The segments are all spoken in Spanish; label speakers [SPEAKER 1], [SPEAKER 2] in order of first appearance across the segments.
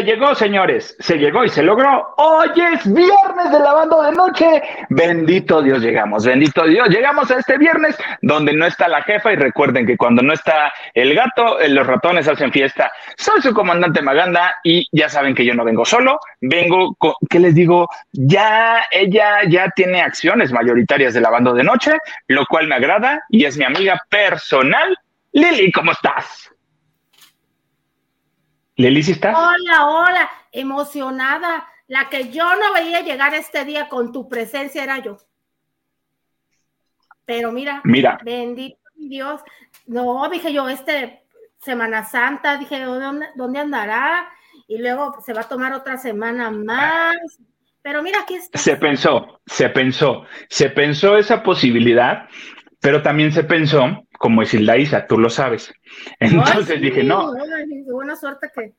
[SPEAKER 1] Se llegó, señores, se llegó y se logró. Hoy es viernes de lavando de noche. Bendito Dios, llegamos, bendito Dios. Llegamos a este viernes donde no está la jefa y recuerden que cuando no está el gato, eh, los ratones hacen fiesta. Soy su comandante Maganda y ya saben que yo no vengo solo, vengo con, ¿qué les digo? Ya ella ya tiene acciones mayoritarias de lavando de noche, lo cual me agrada y es mi amiga personal. Lili, ¿cómo estás?
[SPEAKER 2] Leli, estás? Hola, hola, emocionada. La que yo no veía llegar este día con tu presencia era yo. Pero mira, mira. bendito Dios. No, dije yo, este Semana Santa, dije, ¿dónde, dónde andará? Y luego se va a tomar otra semana más. Pero mira, aquí está.
[SPEAKER 1] Se pensó, se pensó, se pensó esa posibilidad, pero también se pensó como es la Isa, tú lo sabes. Entonces dije, no.
[SPEAKER 2] Buena suerte que.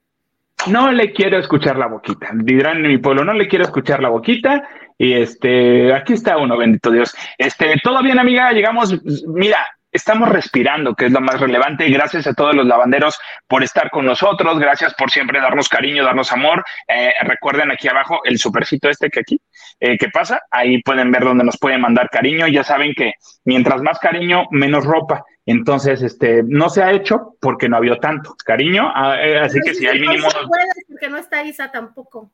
[SPEAKER 1] No le quiero escuchar la boquita. Dirán en mi pueblo, no le quiero escuchar la boquita. Y este, aquí está uno, bendito Dios. Este, todo bien, amiga. Llegamos, mira, estamos respirando, que es lo más relevante. Gracias a todos los lavanderos por estar con nosotros. Gracias por siempre darnos cariño, darnos amor. Eh, recuerden aquí abajo el supercito este que aquí, eh, que pasa. Ahí pueden ver dónde nos pueden mandar cariño. Ya saben que mientras más cariño, menos ropa. Entonces, este, no se ha hecho porque no ha habido tanto cariño. Ah, eh, así que si hay mínimo. No
[SPEAKER 2] porque no está Isa tampoco.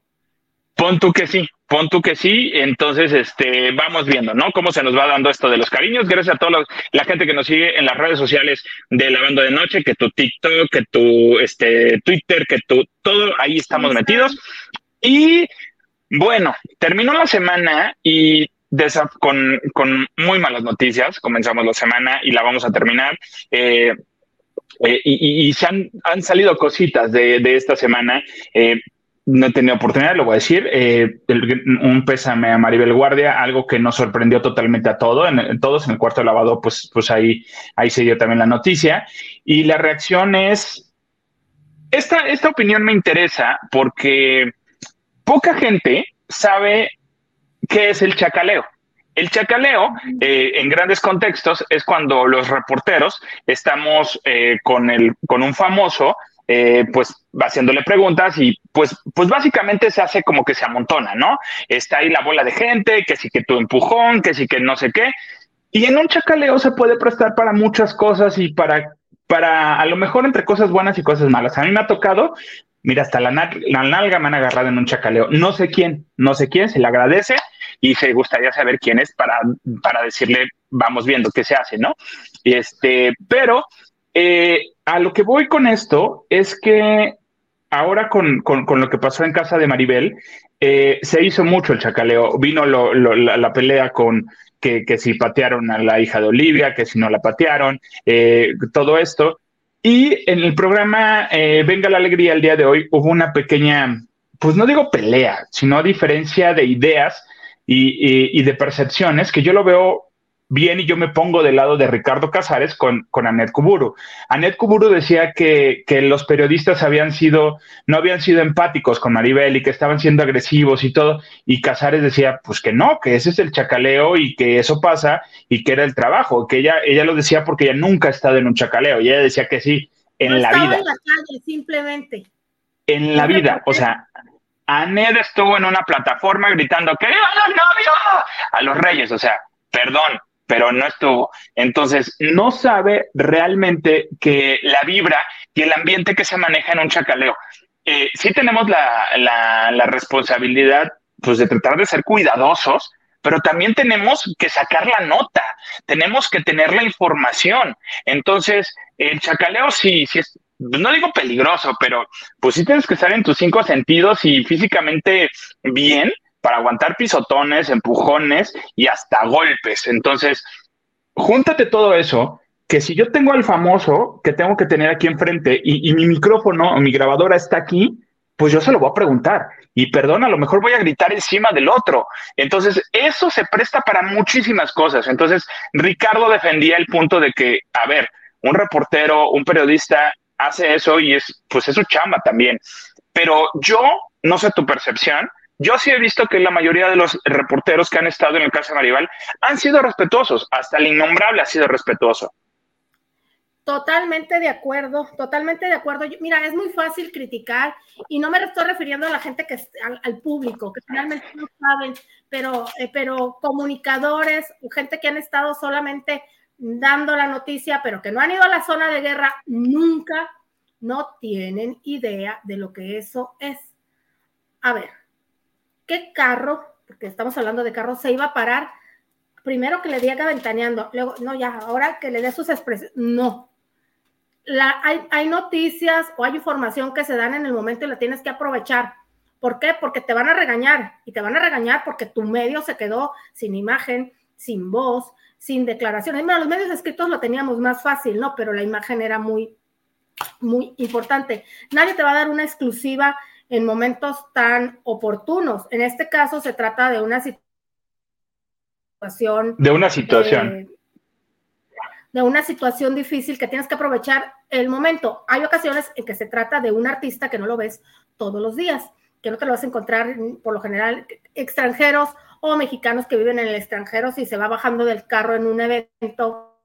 [SPEAKER 1] Pon tú que sí, pon tú que sí, entonces este, vamos viendo, ¿no? Cómo se nos va dando esto de los cariños. Gracias a toda la gente que nos sigue en las redes sociales de la banda de noche, que tu TikTok, que tu este, Twitter, que tu todo, ahí estamos metidos. Y bueno, terminó la semana y con, con, muy malas noticias. Comenzamos la semana y la vamos a terminar. Eh, eh, y, se han, han, salido cositas de, de esta semana. Eh, no he tenido oportunidad, lo voy a decir. Un pésame a Maribel Guardia, algo que nos sorprendió totalmente a todo, en, todos en el cuarto de lavado, pues, pues ahí, ahí se dio también la noticia. Y la reacción es, esta, esta opinión me interesa porque poca gente sabe qué es el chacaleo. El chacaleo, eh, en grandes contextos, es cuando los reporteros estamos eh, con, el, con un famoso eh, pues haciéndole preguntas y pues, pues básicamente se hace como que se amontona, ¿no? Está ahí la bola de gente, que sí que tu empujón, que sí que no sé qué. Y en un chacaleo se puede prestar para muchas cosas y para, para a lo mejor entre cosas buenas y cosas malas. A mí me ha tocado, mira, hasta la, la nalga me han agarrado en un chacaleo. No sé quién, no sé quién, se le agradece y se gustaría saber quién es para, para decirle, vamos viendo qué se hace, ¿no? Este, pero eh, a lo que voy con esto es que ahora con, lo que pasó en casa de Maribel, eh, se hizo mucho el chacaleo. Vino la, pelea con que, si patearon a la hija de Olivia, que si no la patearon, eh, todo esto. Y en el programa Venga la Alegría el día de hoy hubo una pequeña, pues no digo pelea, sino diferencia de ideas y, y de percepciones que yo lo veo bien y yo me pongo del lado de Ricardo Casares con, con Anet Kuburu. Anet Kuburu decía que, que, los periodistas habían sido, no habían sido empáticos con Maribel y que estaban siendo agresivos y todo, y Casares decía, pues que no, que ese es el chacaleo y que eso pasa y que era el trabajo, que ella, ella lo decía porque ella nunca ha estado en un chacaleo y ella decía que sí, en la vida. En la calle,
[SPEAKER 2] simplemente.
[SPEAKER 1] En la vida, o sea, Anet estuvo en una plataforma gritando que viva los novios a los reyes, o sea, perdón, pero no estuvo. Entonces, no sabe realmente que la vibra y el ambiente que se maneja en un chacaleo. Eh, sí tenemos la, la, responsabilidad pues, de tratar de ser cuidadosos, pero también tenemos que sacar la nota, tenemos que tener la información. Entonces, el chacaleo sí, sí es, no digo peligroso, pero pues sí tienes que estar en tus cinco sentidos y físicamente bien para aguantar pisotones, empujones y hasta golpes. Entonces, júntate todo eso, que si yo tengo al famoso que tengo que tener aquí enfrente y, mi micrófono o mi grabadora está aquí, pues yo se lo voy a preguntar. Y perdón, a lo mejor voy a gritar encima del otro. Entonces, eso se presta para muchísimas cosas. Entonces, Ricardo defendía el punto de que, a ver, un reportero, un periodista hace eso y es, pues es su chamba también. Pero yo, no sé tu percepción, yo sí he visto que la mayoría de los reporteros que han estado en el caso de han sido respetuosos, hasta el innombrable ha sido respetuoso.
[SPEAKER 2] Totalmente de acuerdo, totalmente de acuerdo. Mira, es muy fácil criticar y no me estoy refiriendo a la gente que al, al público, que finalmente no saben, pero, eh, pero comunicadores, gente que han estado solamente dando la noticia, pero que no han ido a la zona de guerra, nunca no tienen idea de lo que eso es. A ver, ¿qué carro, porque estamos hablando de carro, se iba a parar? Primero que le diga ventaneando, luego, no, ya, ahora que le dé sus expresiones, no. Hay, hay noticias o hay información que se dan en el momento y la tienes que aprovechar. ¿Por qué? Porque te van a regañar y te van a regañar porque tu medio se quedó sin imagen, sin voz, sin declaraciones. Bueno, los medios escritos lo teníamos más fácil, ¿no? Pero la imagen era muy, muy importante. Nadie te va a dar una exclusiva en momentos tan oportunos. En este caso se trata de una situación.
[SPEAKER 1] De una situación.
[SPEAKER 2] Eh, de una situación difícil que tienes que aprovechar el momento. Hay ocasiones en que se trata de un artista que no lo ves todos los días, que no te lo vas a encontrar por lo general extranjeros o mexicanos que viven en el extranjero, si se va bajando del carro en un evento,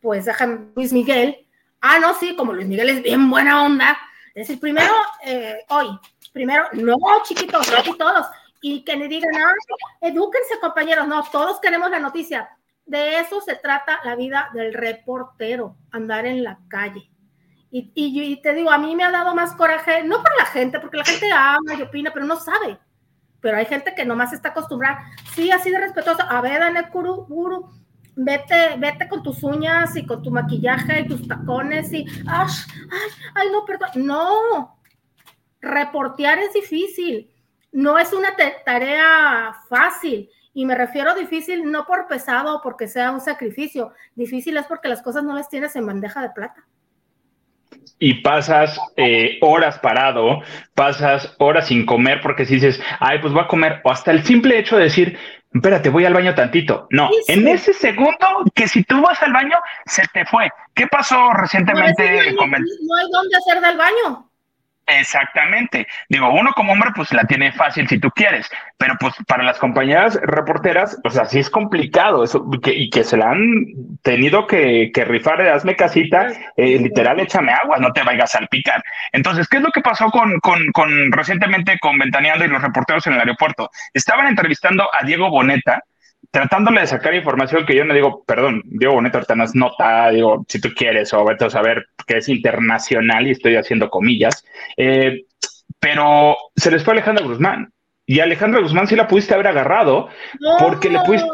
[SPEAKER 2] pues dejan Luis Miguel. Ah, no, sí, como Luis Miguel es bien buena onda. Es decir, primero, eh, hoy, primero, no, chiquitos, no todos. Y que le digan, ah, edúquense, compañeros, no, todos queremos la noticia. De eso se trata la vida del reportero, andar en la calle. Y, te digo, a mí me ha dado más coraje, no por la gente, porque la gente ama y opina, pero no sabe. Pero hay gente que nomás está acostumbrada, sí, así de respetuosa, a ver, Daniel Kuru, Guru, vete, vete con tus uñas y con tu maquillaje y tus tacones y, ay, ay, no, perdón, no, reportear es difícil, no es una tarea fácil. Y me refiero a difícil no por pesado o porque sea un sacrificio, difícil es porque las cosas no las tienes en bandeja de plata
[SPEAKER 1] y pasas eh, horas parado, pasas horas sin comer porque si dices, ay, pues voy a comer, o hasta el simple hecho de decir, espérate, voy al baño tantito. No, en ese segundo que si tú vas al baño, se te fue. ¿Qué pasó recientemente?
[SPEAKER 2] No, no hay dónde hacer del baño.
[SPEAKER 1] Exactamente. Digo, uno como hombre pues la tiene fácil si tú quieres, pero pues para las compañeras reporteras, pues así es complicado eso y que se la han tenido que, que rifar, hazme casita, eh, literal échame agua, no te vayas a salpicar. Entonces, ¿qué es lo que pasó con, con, con recientemente con Ventaneando y los reporteros en el aeropuerto? Estaban entrevistando a Diego Boneta, tratándole de sacar información que yo no digo, perdón, Diego Boneta ahorita no es nota, digo, si tú quieres, o vete a saber que es internacional y estoy haciendo comillas, eh, pero se les fue Alejandro Guzmán. Y Alejandro Guzmán sí la pudiste haber agarrado porque, le pudiste,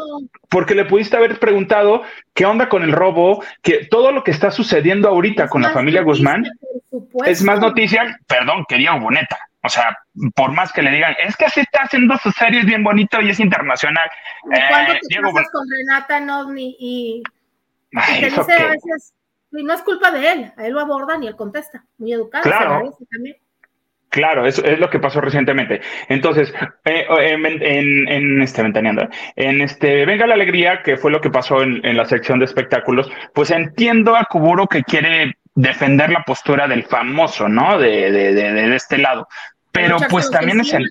[SPEAKER 1] porque le pudiste haber preguntado qué onda con el robo, que todo lo que está sucediendo ahorita con la familia Guzmán es más noticia, perdón, que Diego Boneta. O sea, por más que le digan, es que así está haciendo sus series bien bonito y es internacional.
[SPEAKER 2] cuando eh, te con Renata Novni y, te dice a veces, y no es culpa de él, a él lo abordan y él contesta, muy educado.
[SPEAKER 1] Claro. Claro, eso es lo que pasó recientemente. Entonces, eh, en, en, en, este ventaneando, en este Venga la Alegría, que fue lo que pasó en, en la sección de espectáculos, pues entiendo a Kuburo que quiere defender la postura del famoso, ¿no? De, de, de, de este lado pero pues también es el...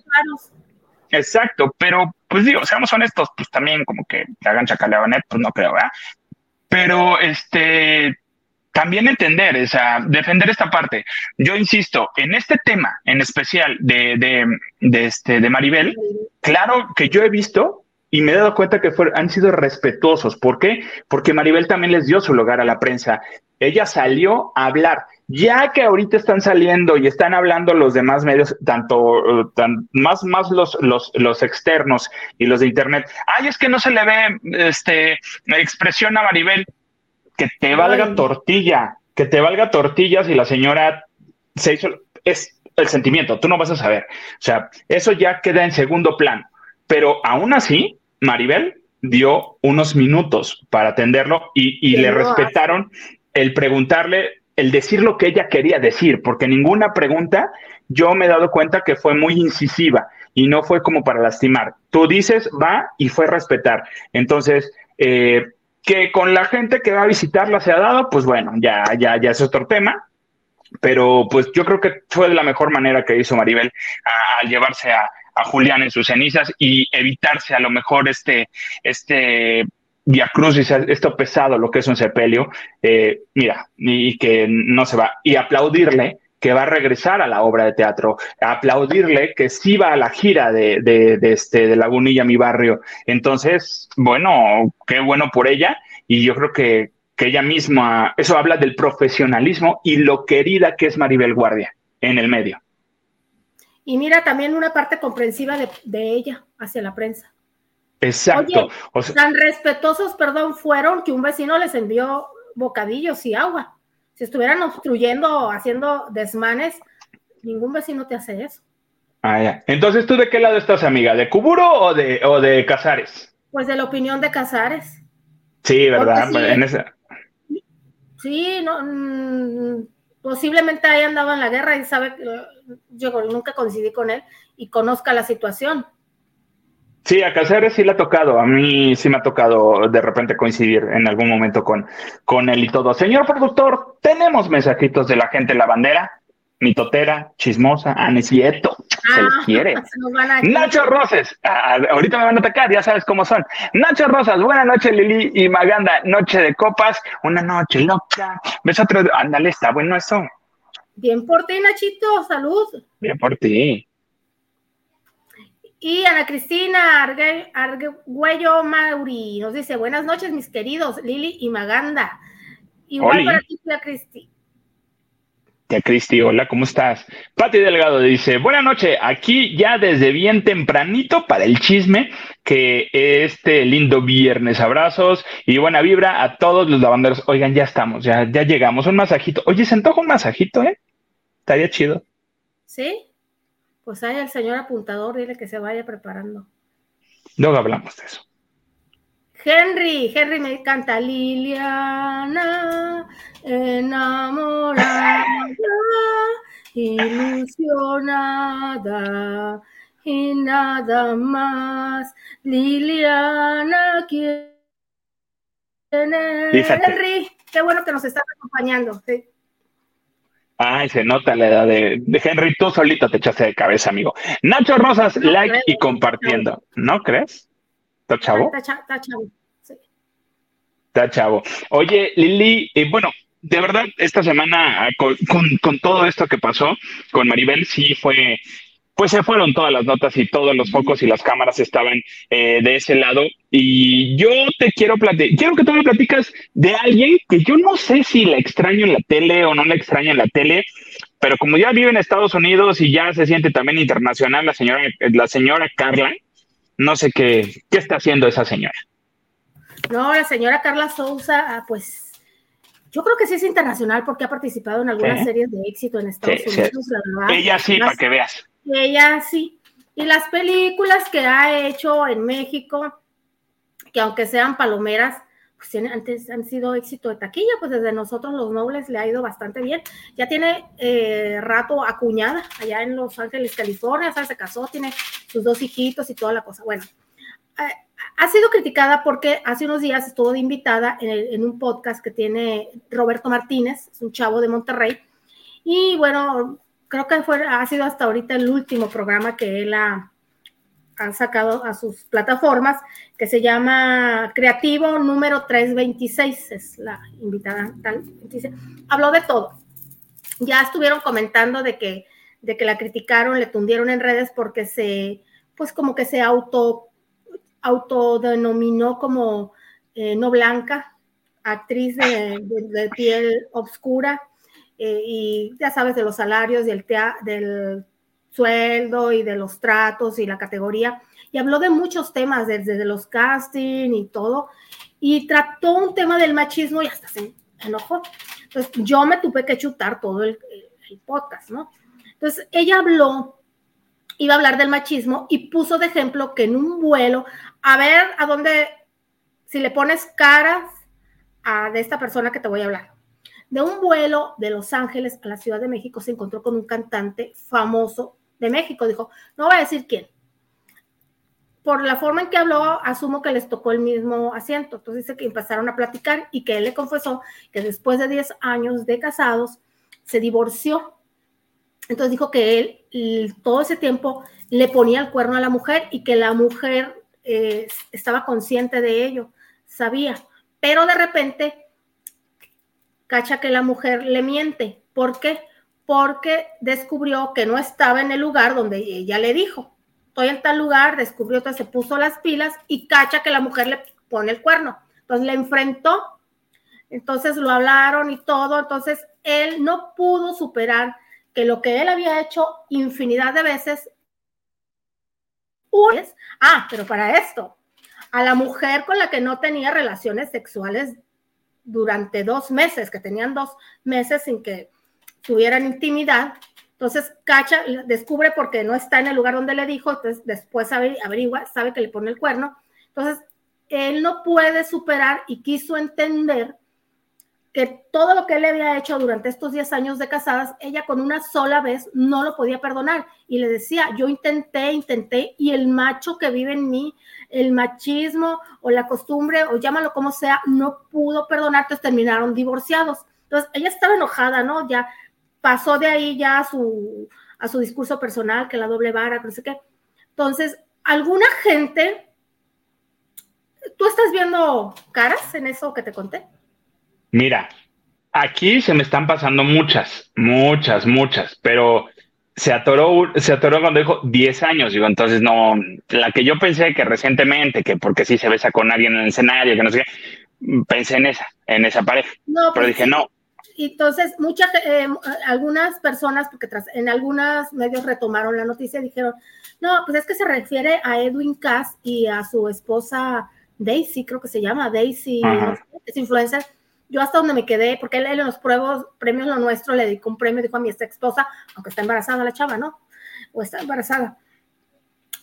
[SPEAKER 1] Exacto, pero pues digo, seamos honestos, pues también como que le hagan chacaleo a net, pues no creo, ¿verdad? Pero este, también entender, o sea, defender esta parte. Yo insisto, en este tema en especial de, de, de, este, de Maribel, claro que yo he visto y me he dado cuenta que han sido respetuosos. ¿Por qué? Porque Maribel también les dio su lugar a la prensa. Ella salió a hablar ya que ahorita están saliendo y están hablando los demás medios, tanto más, más los, los, los externos y los de internet, ay, es que no se le ve este expresión a Maribel, que te valga tortilla, que te valga tortilla si la señora se hizo, es el sentimiento, tú no vas a saber. O sea, eso ya queda en segundo plano. Pero aún así, Maribel dio unos minutos para atenderlo y, y le respetaron el preguntarle el decir lo que ella quería decir, porque ninguna pregunta yo me he dado cuenta que fue muy incisiva y no fue como para lastimar. Tú dices, va y fue respetar. Entonces, eh, que con la gente que va a visitarla se ha dado, pues bueno, ya, ya, ya es otro tema. Pero pues yo creo que fue de la mejor manera que hizo Maribel al llevarse a, a Julián en sus cenizas y evitarse a lo mejor este, este Via Crucis, esto pesado, lo que es un sepelio, eh, mira, y, que no se va, y aplaudirle que va a regresar a la obra de teatro, aplaudirle que sí va a la gira de, de, de, este, de Lagunilla, mi barrio. Entonces, bueno, qué bueno por ella, y yo creo que, que ella misma, eso habla del profesionalismo y lo querida que es Maribel Guardia en el medio.
[SPEAKER 2] Y mira también una parte comprensiva de, de ella hacia la prensa.
[SPEAKER 1] Exacto.
[SPEAKER 2] tan respetuosos, perdón, fueron que un vecino les envió bocadillos y agua. Si estuvieran obstruyendo, haciendo desmanes, ningún vecino te hace eso.
[SPEAKER 1] Ah, ya. Entonces, ¿tú de qué lado estás, amiga? ¿De Cuburo o de, o de Casares?
[SPEAKER 2] Pues de la opinión de Casares.
[SPEAKER 1] Sí, ¿verdad? en esa...
[SPEAKER 2] sí no, mm, posiblemente ahí andaba en la guerra y sabe yo nunca coincidí con él y conozca la situación.
[SPEAKER 1] Sí, a Cáceres sí le ha tocado. A mí sí me ha tocado de repente coincidir en algún momento con, con él y todo. Señor productor, tenemos mensajitos de la gente en la bandera. Mitotera, chismosa, anesieto, se le ah, quiere. Nacho Rosas, ah, ahorita me van a atacar, ya sabes cómo son. Nacho Rosas, buena noche Lili y Maganda, noche de copas, una noche loca. ¿Ves otro? Ándale, está bueno eso.
[SPEAKER 2] Bien por ti, Nachito, salud.
[SPEAKER 1] Bien por ti.
[SPEAKER 2] Y Ana Cristina Arguello Mauri nos dice, buenas noches, mis queridos Lili y Maganda. Igual para ti, tía Cristi.
[SPEAKER 1] Tía Cristi, hola, ¿cómo estás? Pati Delgado dice, buenas noches, aquí ya desde bien tempranito para el chisme, que este lindo viernes, abrazos y buena vibra a todos los lavanderos. Oigan, ya estamos, ya, ya llegamos, un masajito. Oye, se antoja un masajito, ¿eh? Estaría chido.
[SPEAKER 2] ¿Sí? Pues hay el señor apuntador, dile que se vaya preparando.
[SPEAKER 1] Luego hablamos de eso.
[SPEAKER 2] Henry, Henry me canta Liliana, enamorada, ilusionada y nada más. Liliana, ¿quién es? Henry, qué bueno que nos estás acompañando. ¿sí?
[SPEAKER 1] Ay, se nota la edad de, Henry. Tú solito te echaste de cabeza, amigo. Nacho Rosas, like y compartiendo. ¿No crees? ¿Está chavo? Está, chavo. Sí. Está chavo. Oye, Lili, eh, bueno, de verdad, esta semana con, con, todo esto que pasó con Maribel, sí fue pues se fueron todas las notas y todos los focos y las cámaras estaban eh, de ese lado. Y yo te quiero platicar, quiero que tú me platicas de alguien que yo no sé si la extraño en la tele o no la extraño en la tele, pero como ya vive en Estados Unidos y ya se siente también internacional la señora, la señora Carla, no sé qué, qué está haciendo esa señora.
[SPEAKER 2] No, la señora Carla Souza, ah, pues yo creo que sí es internacional porque ha participado en algunas series de éxito en Estados Unidos.
[SPEAKER 1] Ella sí, para que veas
[SPEAKER 2] ella sí. Y las películas que ha hecho en México, que aunque sean palomeras, pues antes han sido éxito de taquilla, pues desde nosotros los nobles le ha ido bastante bien. Ya tiene eh, rato acuñada allá en Los Ángeles, California, ¿sabes? se casó, tiene sus dos hijitos y toda la cosa. Bueno, eh, ha sido criticada porque hace unos días estuvo de invitada en, en un podcast que tiene Roberto Martínez, es un chavo de Monterrey. Y bueno, creo que fue, ha sido hasta ahorita el último programa que él ha, sacado a sus plataformas, que se llama Creativo número 326, es la invitada tal. Habló de todo. Ya estuvieron comentando de que, de que la criticaron, le tundieron en redes porque se, pues como que se auto, autodenominó como eh, no blanca, actriz de piel oscura eh, y ya sabes de los salarios, del, del sueldo y de los tratos y la categoría. Y habló de muchos temas, desde los casting y todo. Y trató un tema del machismo y hasta se enojó. Entonces yo me tuve que chutar todo el, el podcast, ¿no? Entonces ella habló, iba a hablar del machismo y puso de ejemplo que en un vuelo, a ver a dónde, si le pones caras a, de esta persona que te voy a hablar de un vuelo de Los Ángeles a la Ciudad de México se encontró con un cantante famoso de México. Dijo, no voy a decir quién. Por la forma en que habló, asumo que les tocó el mismo asiento. Entonces dice que empezaron a platicar y que él le confesó que después de 10 años de casados se divorció. Entonces dijo que él todo ese tiempo le ponía el cuerno a la mujer y que la mujer eh, estaba consciente de ello. sabía, pero de repente cacha que la mujer le miente. ¿Por qué? Porque descubrió que no estaba en el lugar donde ella le dijo. Estoy en tal lugar, descubrió, que se puso las pilas y cacha que la mujer le pone el cuerno. Entonces le enfrentó, entonces lo hablaron y todo, entonces él no pudo superar que lo que él había hecho infinidad de veces, ah, pero para esto, a la mujer con la que no tenía relaciones sexuales durante dos meses, que tenían dos meses sin que tuvieran intimidad, entonces Cacha descubre porque no está en el lugar donde le dijo, entonces después averigua, sabe que le pone el cuerno, entonces él no puede superar y quiso entender que todo lo que él había hecho durante estos 10 años de casadas, ella con una sola vez no lo podía perdonar. Y le decía, yo intenté, intenté, y el macho que vive en mí, el machismo o la costumbre, o llámalo como sea, no pudo perdonar, entonces terminaron divorciados. Entonces, ella estaba enojada, ¿no? Ya pasó de ahí ya a su, a su discurso personal, que la doble vara, no sé qué. Entonces, alguna gente, ¿tú estás viendo caras en eso que te conté?
[SPEAKER 1] Mira, aquí se me están pasando muchas, muchas, muchas, pero se atoró, se atoró cuando dijo 10 años, digo, entonces no, la que yo pensé que recientemente, que porque sí se besa con alguien en el escenario, que no sé qué, pensé en esa, en esa pareja, pero pues dije no.
[SPEAKER 2] Entonces, muchas, eh, algunas personas, porque tras, en algunos medios retomaron la noticia, dijeron, no, pues es que se refiere a Edwin Cass y a su esposa Daisy, creo que se llama Daisy, es influencer, yo hasta donde me quedé, porque él, en los pruebos, premios Lo Nuestro le dedicó un premio, dijo a mi ex esposa, aunque está embarazada la chava, ¿no? O está embarazada.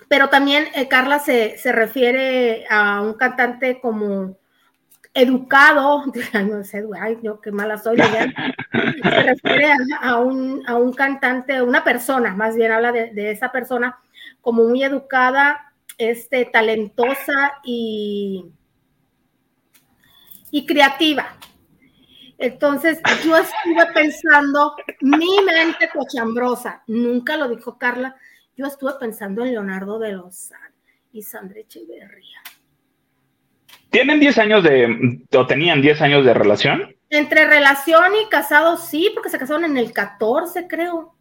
[SPEAKER 2] Pero también eh, Carla se, se, refiere a un cantante como educado, ay, no sé, ay, yo qué mala soy, se refiere a, un, a, un, cantante, una persona, más bien habla de, de esa persona como muy educada, este, talentosa y, y creativa. Entonces yo estuve pensando, mi mente cochambrosa, nunca lo dijo Carla, yo estuve pensando en Leonardo de Lozán y Sandra Echeverría.
[SPEAKER 1] ¿Tienen 10 años de, o tenían 10 años de relación?
[SPEAKER 2] Entre relación y casado, sí, porque se casaron en el 14, creo.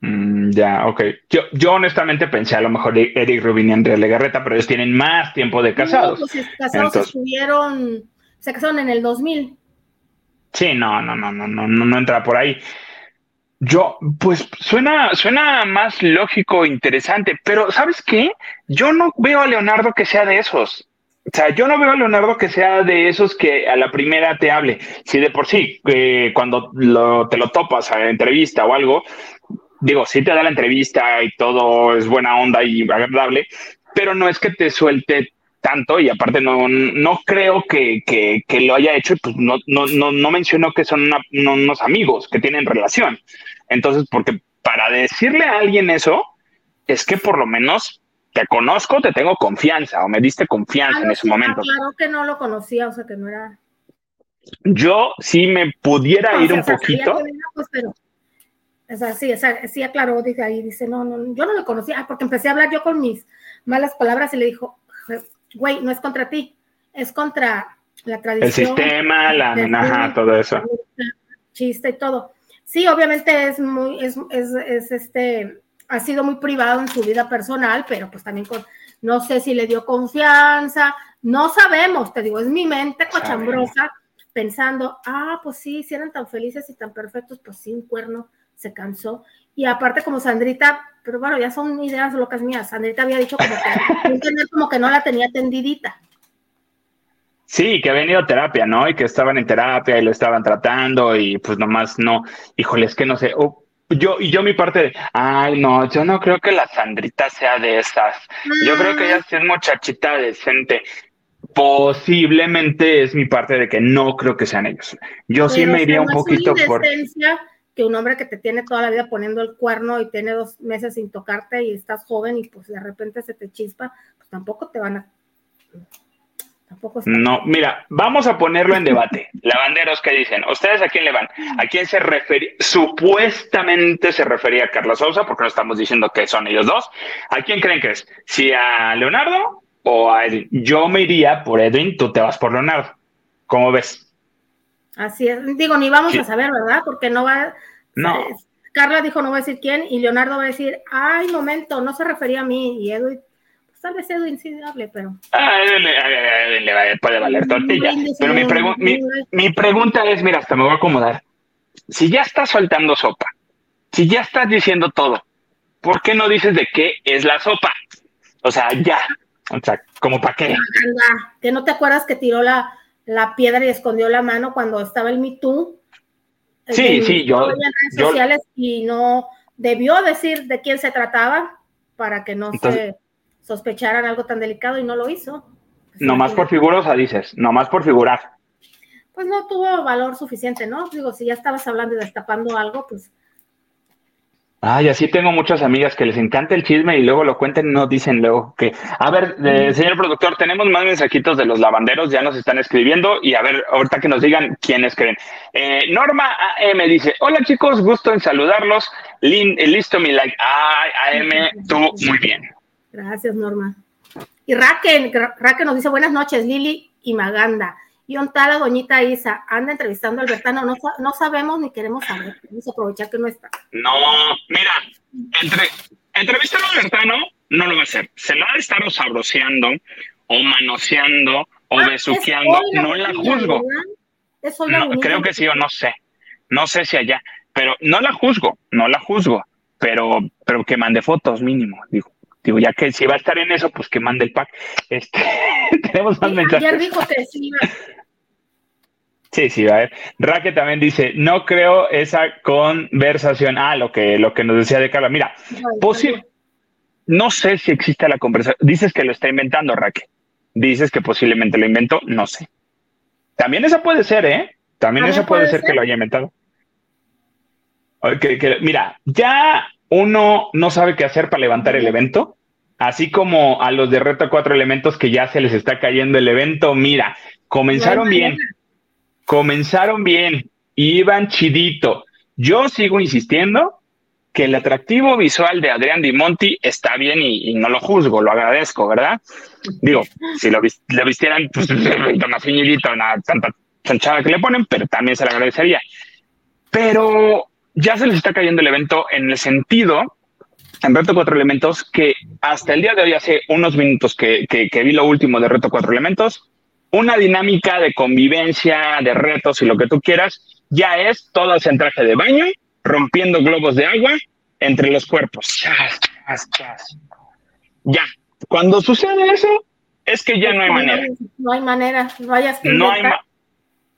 [SPEAKER 1] Mm, ya, ok. Yo, yo honestamente pensé a lo mejor Eric Rubin y Andrea Legarreta, pero ellos tienen más tiempo de casados. No,
[SPEAKER 2] pues casados estuvieron, se casaron en el 2000.
[SPEAKER 1] Sí, no, no, no, no, no, no, no entra por ahí. Yo, pues suena, suena más lógico, interesante, pero ¿sabes qué? Yo no veo a Leonardo que sea de esos. O sea, yo no veo a Leonardo que sea de esos que a la primera te hable. Si de por sí, eh, cuando te lo topas a la entrevista o algo, digo, sí te da la entrevista y todo es buena onda y agradable, pero no es que te suelte tanto y aparte no, no creo que, lo haya hecho, pues no, no, no, no mencionó que son unos amigos que tienen relación. Entonces, porque para decirle a alguien eso, es que por lo menos te conozco, te tengo confianza o me diste confianza ah, en ese momento.
[SPEAKER 2] Claro que no lo conocía, o sea que no era.
[SPEAKER 1] Yo sí me pudiera ir un poquito.
[SPEAKER 2] Pues, pero, o sea, sí, o sea, sí aclaró, dice ahí, dice, no, no, yo no lo conocía, ah, porque empecé a hablar yo con mis malas palabras y le dijo, güey, no es contra ti, es contra la tradición.
[SPEAKER 1] El sistema, la amenaza, todo eso.
[SPEAKER 2] Chiste y todo. Sí, obviamente es muy, es, es, este, ha sido muy privado en su vida personal, pero pues también con, no sé si le dio confianza, no sabemos, te digo, es mi mente cochambrosa pensando, ah, pues sí, si eran tan felices y tan perfectos, pues sí, un cuerno se cansó. Y aparte como Sandrita, pero bueno, ya son ideas locas mías. Sandrita había dicho como que, como que no la tenía tendidita.
[SPEAKER 1] Sí, que habían ido a terapia, ¿no? Y que estaban en terapia y lo estaban tratando y pues nomás no, híjole, es que no sé, yo y yo mi parte de, ay, no, yo no creo que la Sandrita sea de esas. Yo creo que ella sí es muchachita decente. Posiblemente es mi parte de que no creo que sean ellos. Yo sí me iría un poquito por
[SPEAKER 2] que un hombre que te tiene toda la vida poniendo el cuerno y tiene dos meses sin tocarte y estás joven y pues de repente se te chispa, pues tampoco te van a...
[SPEAKER 1] Tampoco no, mira, vamos a ponerlo en debate. Lavanderos que dicen, ¿ustedes a quién le van? ¿A quién se refería? Supuestamente se refería a Carlos Sousa, porque no estamos diciendo que son ellos dos. ¿A quién creen que es? ¿Si a Leonardo o a Edwin. Yo me iría por Edwin, tú te vas por Leonardo. ¿Cómo ves?
[SPEAKER 2] Así es. Digo, ni vamos a saber, ¿verdad? Porque no va.
[SPEAKER 1] No.
[SPEAKER 2] Carla dijo no va a decir quién y Leonardo va a decir, ay, momento, no se refería a mí. Y Edwin, pues tal vez Edwin sí hable, pero.
[SPEAKER 1] Ah, Edwin, le puede valer tortilla. Pero mi, mi pregunta es: mira, hasta me voy a acomodar. Si ya estás soltando sopa, si ya estás diciendo todo, ¿por qué no dices de qué es la sopa? O sea, ya. O sea, ¿como para qué?
[SPEAKER 2] Que no te acuerdas que tiró la, la piedra y escondió la mano cuando estaba el Me Too.
[SPEAKER 1] Sí, sí, yo. En
[SPEAKER 2] redes sociales y no debió decir de quién se trataba para que no se sospecharan algo tan delicado y no lo hizo.
[SPEAKER 1] Pues, no más por figurosa, dices, no más por figurar.
[SPEAKER 2] Pues no tuvo valor suficiente, ¿no? Digo, si ya estabas hablando y destapando algo, pues
[SPEAKER 1] Ay, así tengo muchas amigas que les encanta el chisme y luego lo cuenten y no dicen luego que. A ver, eh, señor productor, tenemos más mensajitos de los lavanderos, ya nos están escribiendo y a ver, ahorita que nos digan quiénes creen. Eh, Norma AM dice: Hola chicos, gusto en saludarlos. Eh, listo mi like. Ay, AM, tú muy bien.
[SPEAKER 2] Gracias, Norma. Y Raquel, Raquel nos dice: Buenas noches, Lili y Maganda. Y un tal doñita Isa anda entrevistando a Albertano, no, no sabemos ni queremos saber, vamos a aprovechar que no está.
[SPEAKER 1] No, mira, entre, entrevistar a Albertano no lo va a hacer, se la va a estar sabroseando, o manoseando, o ah, besuqueando, no la juzgo. No, creo que sí o no sé, no sé si allá, pero no la juzgo, no la juzgo, pero, pero que mande fotos mínimo, digo. Digo, ya que si va a estar en eso, pues que mande el pack. Este, tenemos más mensajes.
[SPEAKER 2] Ayer dijo que sí.
[SPEAKER 1] Sí, sí, a ver. Raque también dice, no creo esa conversación. Ah, lo que, lo que nos decía de Carla. Mira, no sé si existe la conversación. Dices que lo está inventando, Raque. Dices que posiblemente lo inventó, no sé. También esa puede ser, ¿eh? También esa puede, ser, que lo haya inventado. mira, ya uno no sabe qué hacer para levantar el evento, así como a los de Reto Cuatro Elementos que ya se les está cayendo el evento. Mira, comenzaron bien, comenzaron bien, iban chidito. Yo sigo insistiendo que el atractivo visual de Adrián Di Monti está bien y, no lo juzgo, lo agradezco, ¿verdad? Digo, si lo, vistieran, pues más finidito, tanta chanchada que le ponen, pero también se le agradecería. Pero ya se les está cayendo el evento en el sentido, en Reto Cuatro Elementos, que hasta el día de hoy, hace unos minutos que, que, vi lo último de Reto Cuatro Elementos, una dinámica de convivencia, de retos y lo que tú quieras, ya es todo en traje de baño, rompiendo globos de agua entre los cuerpos. Ya, cuando sucede eso, es que ya no hay manera.
[SPEAKER 2] No hay manera, no hay
[SPEAKER 1] No hay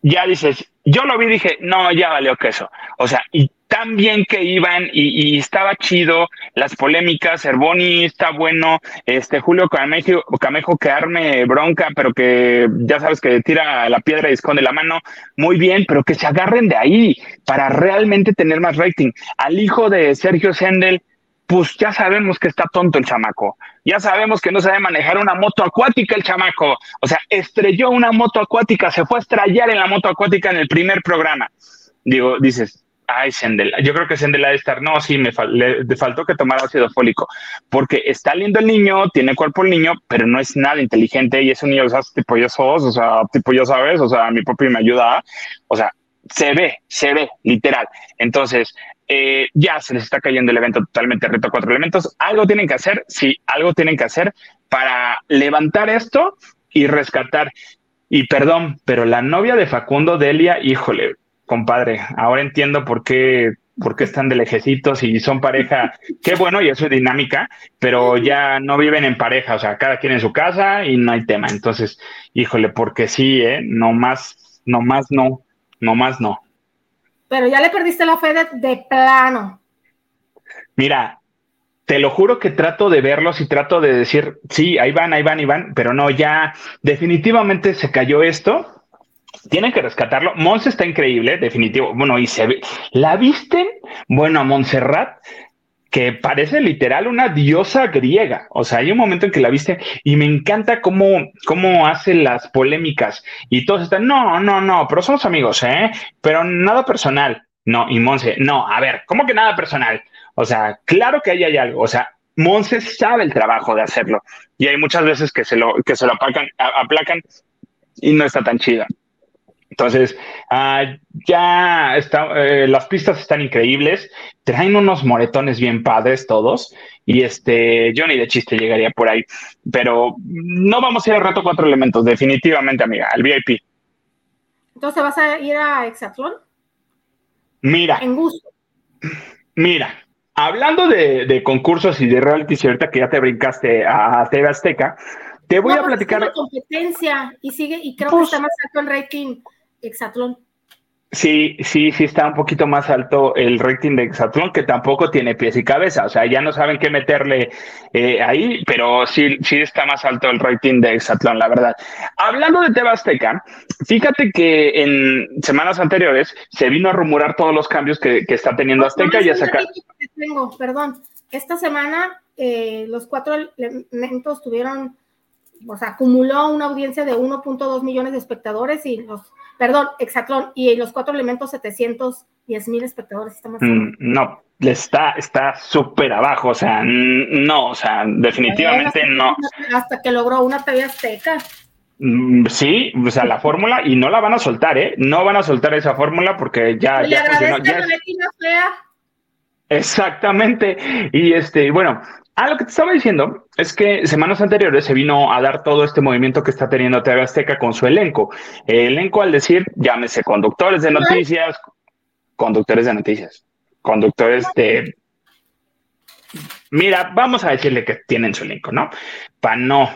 [SPEAKER 1] ya dices, yo lo vi y dije, no, ya valió queso. O sea, y tan bien que iban y, estaba chido, las polémicas, Herboni está bueno, este Julio Camejo, Camejo que arme bronca, pero que ya sabes que tira la piedra y esconde la mano, muy bien, pero que se agarren de ahí para realmente tener más rating. Al hijo de Sergio Sendel, pues ya sabemos que está tonto el chamaco, ya sabemos que no sabe manejar una moto acuática el chamaco, o sea, estrelló una moto acuática, se fue a estrellar en la moto acuática en el primer programa. Digo, dices, ay, Sendel, yo creo que Sendel ha de estar, no, sí, me le, faltó que tomara ácido fólico, porque está lindo el niño, tiene cuerpo el niño, pero no es nada inteligente y es un niño, o sea, tipo yo sos, o sea, tipo yo sabes, o sea, mi papi me ayuda, o sea, se ve, se ve, literal. Entonces, eh, ya se les está cayendo el evento totalmente reto cuatro elementos. Algo tienen que hacer, sí, algo tienen que hacer para levantar esto y rescatar. Y perdón, pero la novia de Facundo Delia, híjole, compadre, ahora entiendo por qué, por qué están de lejecitos y son pareja. Qué bueno, y eso es dinámica, pero ya no viven en pareja, o sea, cada quien en su casa y no hay tema. Entonces, híjole, porque sí, ¿eh? No más, no más no, no más no.
[SPEAKER 2] Pero ya le perdiste la fe de, plano.
[SPEAKER 1] Mira, te lo juro que trato de verlos y trato de decir, sí, ahí van, ahí van, ahí van, pero no, ya definitivamente se cayó esto. Tienen que rescatarlo. Monse está increíble, definitivo. Bueno, y se ve. ¿La visten? Bueno, a Montserrat que parece literal una diosa griega. O sea, hay un momento en que la viste y me encanta cómo, cómo hace las polémicas y todos están, no, no, no, pero somos amigos, ¿eh? Pero nada personal. No, y Monse, no, a ver, ¿cómo que nada personal? O sea, claro que ahí hay algo. O sea, Monse sabe el trabajo de hacerlo y hay muchas veces que se lo, que se lo aplacan, aplacan y no está tan chida. Entonces, ah, ya está, eh, las pistas están increíbles, traen unos moretones bien padres todos, y este, yo ni de chiste llegaría por ahí, pero no vamos a ir al reto cuatro elementos, definitivamente, amiga, al VIP.
[SPEAKER 2] Entonces, ¿vas a ir a Exatlón?
[SPEAKER 1] Mira.
[SPEAKER 2] En gusto.
[SPEAKER 1] Mira, hablando de, concursos y de reality, cierta que ya te brincaste a TV Azteca, te voy a pues, platicar.
[SPEAKER 2] Es competencia y sigue, y creo que pues está más alto el rating Exatlón.
[SPEAKER 1] Sí, sí, sí está un poquito más alto el rating de Exatlón, que tampoco tiene pies y cabeza. O sea, ya no saben qué meterle eh, ahí, pero sí, sí está más alto el rating de Exatlón, la verdad. Hablando de Tebasteca, fíjate que en semanas anteriores se vino a rumorar todos los cambios que, está teniendo Azteca y a sacar.
[SPEAKER 2] Tengo, perdón. Esta semana eh, los cuatro elementos tuvieron, o sea, acumuló una audiencia de 1.2 millones de espectadores y los perdón, Exatlón, y los cuatro elementos 710 mil espectadores.
[SPEAKER 1] Mm, no, está está súper abajo, o sea, no, o sea, definitivamente no.
[SPEAKER 2] Hasta que logró una TV azteca.
[SPEAKER 1] Mm, sí, o sea, la fórmula, y no la van a soltar, ¿eh? No van a soltar esa fórmula porque ya, ya funcionó. Exactamente. Y este, bueno, Ah, lo que te estaba diciendo es que semanas anteriores se vino a dar todo este movimiento que está teniendo TV Azteca con su elenco. El elenco, al decir, llámese conductores de noticias, conductores de noticias, conductores de. Mira, vamos a decirle que tienen su elenco, ¿no? Para no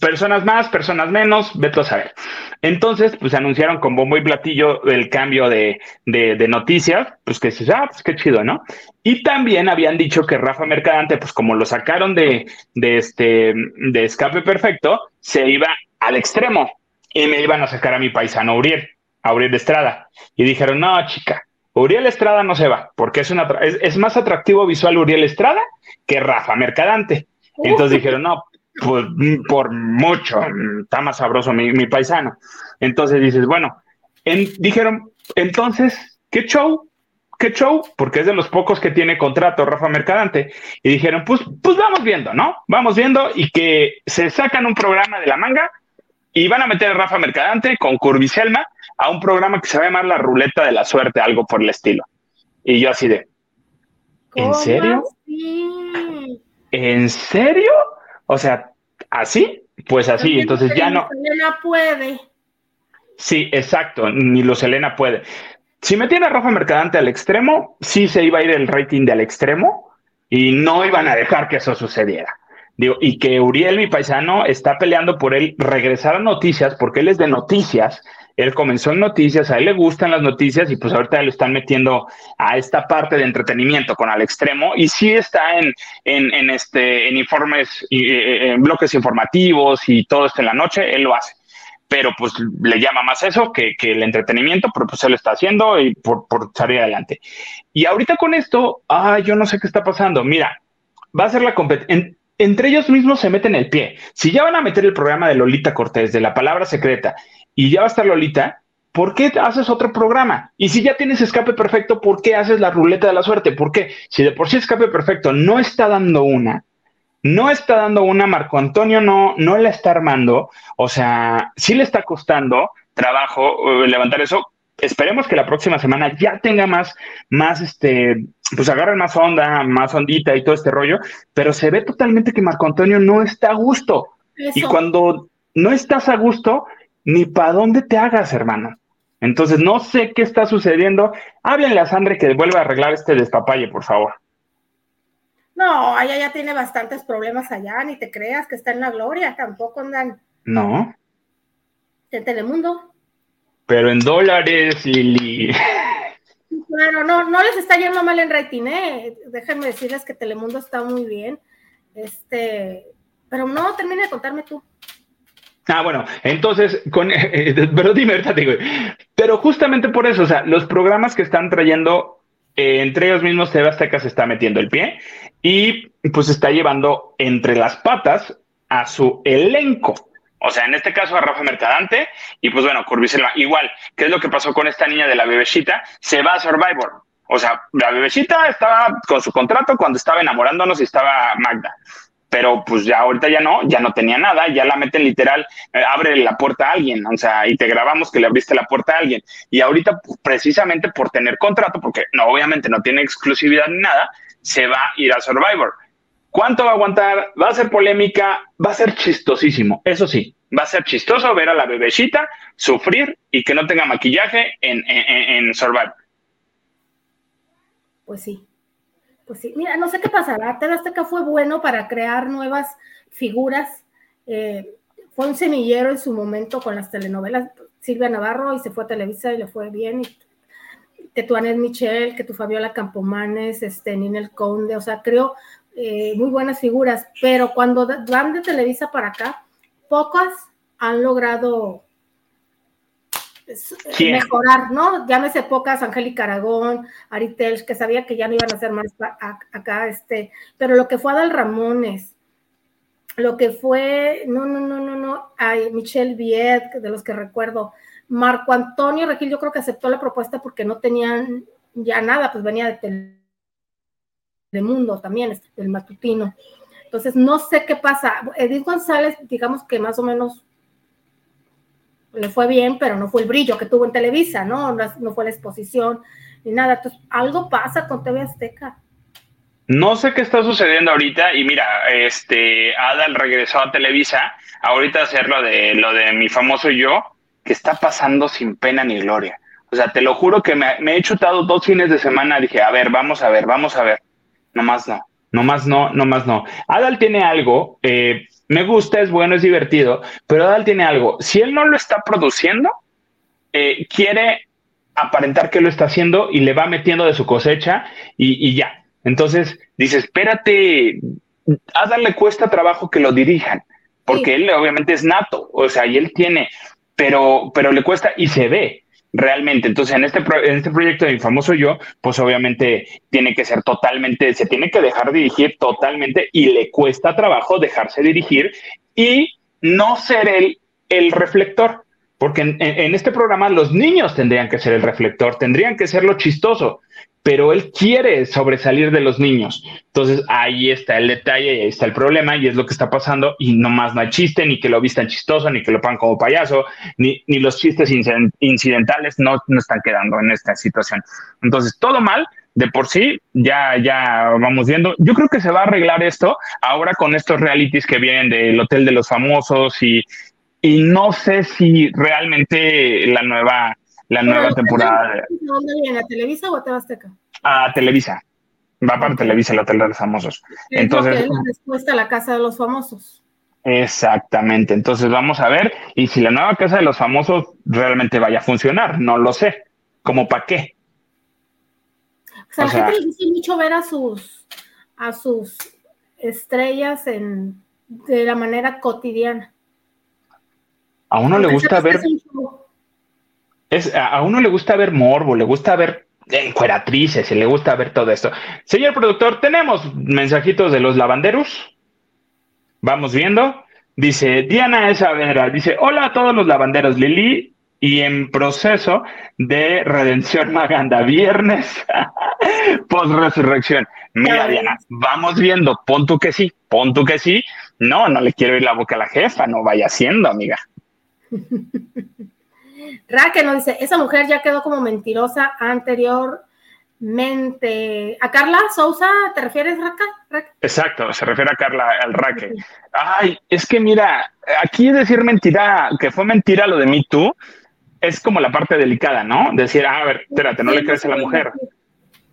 [SPEAKER 1] personas más, personas menos, vete a saber. Entonces, pues anunciaron con bombo y platillo el cambio de, de, noticias, pues que dices, ah, pues qué chido, ¿no? Y también habían dicho que Rafa Mercadante, pues como lo sacaron de, de este, de escape perfecto, se iba al extremo y me iban a sacar a mi paisano Uriel, a Uriel Estrada. Y dijeron, no, chica, Uriel Estrada no se va, porque es, una, es, es más atractivo visual Uriel Estrada que Rafa Mercadante. Entonces dijeron, no, pues, por mucho, está más sabroso mi, paisano. Entonces dices, bueno, dijeron, entonces, ¿qué show? ¿Qué show? Porque es de los pocos que tiene contrato Rafa Mercadante. Y dijeron, pues, pues vamos viendo, ¿no? Vamos viendo y que se sacan un programa de la manga y van a meter a Rafa Mercadante con Curviselma a un programa que se va a llamar La Ruleta de la Suerte, algo por el estilo. Y yo así de, ¿en serio? ¿En serio? O sea, así, pues así, entonces ya no.
[SPEAKER 2] Elena puede.
[SPEAKER 1] Sí, exacto, ni los Elena puede. Si me tiene a Rafa Mercadante al extremo, sí se iba a ir el rating del extremo y no iban a dejar que eso sucediera. Digo, y que Uriel, mi paisano, está peleando por él regresar a noticias, porque él es de noticias, él comenzó en noticias, a él le gustan las noticias y pues ahorita lo están metiendo a esta parte de entretenimiento con al extremo y sí está en, en, este, en informes, eh, en bloques informativos y todo esto en la noche, él lo hace. Pero pues le llama más eso que, el entretenimiento, pero pues él lo está haciendo y por, por salir adelante. Y ahorita con esto, ah, yo no sé qué está pasando. Mira, va a ser la competencia entre ellos mismos se meten el pie. Si ya van a meter el programa de Lolita Cortés, de la palabra secreta, y ya va a estar Lolita, ¿por qué haces otro programa? Y si ya tienes escape perfecto, ¿por qué haces la ruleta de la suerte? ¿Por qué? Si de por sí escape perfecto no está dando una, no está dando una, Marco Antonio no, no la está armando, o sea, sí le está costando trabajo eh, levantar eso. Esperemos que la próxima semana ya tenga más, más, este, pues agarren más onda, más ondita y todo este rollo, pero se ve totalmente que Marco Antonio no está a gusto. Y cuando no estás a gusto, ni para dónde te hagas, hermano. Entonces, no sé qué está sucediendo. Háblenle a Sandra que vuelva a arreglar este despapalle, por favor.
[SPEAKER 2] No, allá ya tiene bastantes problemas allá, ni te creas que está en la gloria, tampoco andan.
[SPEAKER 1] No.
[SPEAKER 2] En Telemundo.
[SPEAKER 1] Pero en dólares, Lili.
[SPEAKER 2] Claro, no, no les está yendo mal en rating, ¿eh? Déjenme decirles que Telemundo está muy bien. Este, pero no, termine de contarme tú.
[SPEAKER 1] Ah, bueno, entonces, con, pero dime, digo, pero justamente por eso, o sea, los programas que están trayendo, eh, entre ellos mismos, TV Azteca se está metiendo el pie y pues está llevando entre las patas a su elenco. O sea, en este caso a Rafa Mercadante y pues bueno, Curvisela. Igual, ¿qué es lo que pasó con esta niña de la bebecita? Se va a Survivor. O sea, la bebecita estaba con su contrato cuando estaba enamorándonos y estaba Magda. Pero pues ya ahorita ya no, ya no tenía nada, ya la meten literal, eh, abre la puerta a alguien, o sea, y te grabamos que le abriste la puerta a alguien. Y ahorita precisamente por tener contrato, porque no, obviamente no tiene exclusividad ni nada, se va a ir a Survivor. ¿Cuánto va a aguantar? Va a ser polémica, va a ser chistosísimo, eso sí, va a ser chistoso ver a la bebecita sufrir y que no tenga maquillaje en, en, Survivor.
[SPEAKER 2] Pues sí, pues sí. Mira, no sé qué pasará. TV Azteca fue bueno para crear nuevas figuras. Eh, fue un semillero en su momento con las telenovelas. Silvia Navarro y se fue a Televisa y le fue bien. que tu Anet Michel, que tu Fabiola Campomanes, este, Ninel Conde, o sea, creo eh, muy buenas figuras, pero cuando van de Televisa para acá, pocas han logrado mejorar, ¿no? Llámese pocas, Angélica Aragón, Aritel, que sabía que ya no iban a hacer más acá, este, pero lo que fue Adal Ramones, lo que fue, no, no, no, no, no, ay, Michelle Viet, de los que recuerdo, Marco Antonio Regil, yo creo que aceptó la propuesta porque no tenían ya nada, pues venía de Telemundo también, del matutino. Entonces, no sé qué pasa. Edith González, digamos que más o menos le fue bien, pero no fue el brillo que tuvo en Televisa, ¿no? No, fue la exposición ni nada. Entonces, algo pasa con TV Azteca.
[SPEAKER 1] No sé qué está sucediendo ahorita y mira, este Adal regresó a Televisa, ahorita hacer lo de lo de mi famoso yo, que está pasando sin pena ni gloria. O sea, te lo juro que me, me he chutado dos fines de semana, dije, a ver, vamos a ver, vamos a ver. Nomás no. No más no, no más no. Adal tiene algo, eh, me gusta, es bueno, es divertido, pero Adal tiene algo. Si él no lo está produciendo, eh, quiere aparentar que lo está haciendo y le va metiendo de su cosecha y, ya. Entonces dice, espérate, Adal le cuesta trabajo que lo dirijan, porque él obviamente es nato, o sea, y él tiene, pero, pero le cuesta y se ve realmente. Entonces, en este, en este proyecto de famoso yo, pues obviamente tiene que ser totalmente, se tiene que dejar dirigir totalmente y le cuesta trabajo dejarse dirigir y no ser el, el reflector. Porque en, este programa los niños tendrían que ser el reflector, tendrían que ser lo chistoso, pero él quiere sobresalir de los niños. Entonces ahí está el detalle y ahí está el problema y es lo que está pasando y no más no hay chiste, ni que lo vistan chistoso, ni que lo pongan como payaso, ni, ni los chistes incidentales no, no están quedando en esta situación. Entonces todo mal, de por sí, ya, ya vamos viendo. Yo creo que se va a arreglar esto ahora con estos realities que vienen del Hotel de los Famosos y, y no sé si realmente la nueva, la nueva temporada.
[SPEAKER 2] ¿Dónde viene? ¿A Televisa o a Tebasteca?
[SPEAKER 1] A Televisa. Va para Televisa, el Hotel de los Famosos. Entonces,
[SPEAKER 2] es la respuesta a la Casa de los Famosos.
[SPEAKER 1] Exactamente. Entonces vamos a ver y si la nueva Casa de los Famosos realmente vaya a funcionar. No lo sé. ¿Cómo para qué?
[SPEAKER 2] O sea, a la gente le gusta mucho ver a sus, a sus estrellas en, de la manera cotidiana.
[SPEAKER 1] A uno le gusta ver. Es, a uno le gusta ver morbo, le gusta ver encueratrices, le gusta ver todo esto. Señor productor, tenemos mensajitos de los lavanderos. Vamos viendo. Dice Diana Esavera, dice, hola a todos los lavanderos, Lili, y en proceso de redención Maganda, viernes post resurrección. Mira, Diana, vamos viendo, pon tú que sí, pon tú que sí. No, no le quiero ir la boca a la jefa, no vaya siendo, amiga.
[SPEAKER 2] Raquel nos dice, esa mujer ya quedó como mentirosa anteriormente. ¿A Carla Sousa te refieres, Raquel?
[SPEAKER 1] Exacto, se refiere a Carla, al Raquel. Ay, es que mira, aquí decir mentira, que fue mentira lo de Me Too, es como la parte delicada, ¿no? Decir, ah, a ver, espérate, no le crees a la mujer.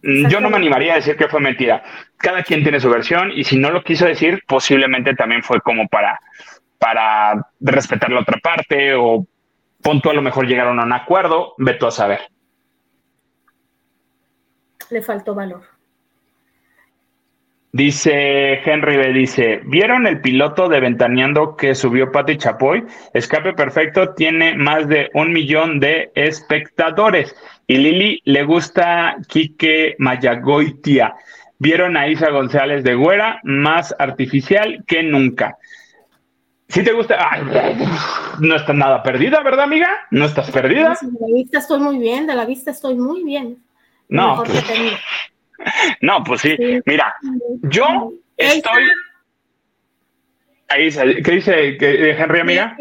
[SPEAKER 1] Mm, yo no me animaría a decir que fue mentira. Cada quien tiene su versión y si no lo quiso decir, posiblemente también fue como para para respetar la otra parte o punto a lo mejor llegaron a un acuerdo, ve tú a saber.
[SPEAKER 2] Le faltó valor.
[SPEAKER 1] Dice Henry B. Dice, ¿vieron el piloto de Ventaneando que subió Pati Chapoy? Escape Perfecto tiene más de un millón de espectadores. Y Lili le gusta Quique Mayagoitia. Vieron a Isa González de Güera, más artificial que nunca. Si te gusta, no está nada perdida, ¿verdad, amiga? No estás perdida.
[SPEAKER 2] de la vista estoy muy bien, de la vista estoy muy bien.
[SPEAKER 1] No, pues, no, pues sí. Mira, yo estoy. Ahí ¿qué dice que Henry, amiga?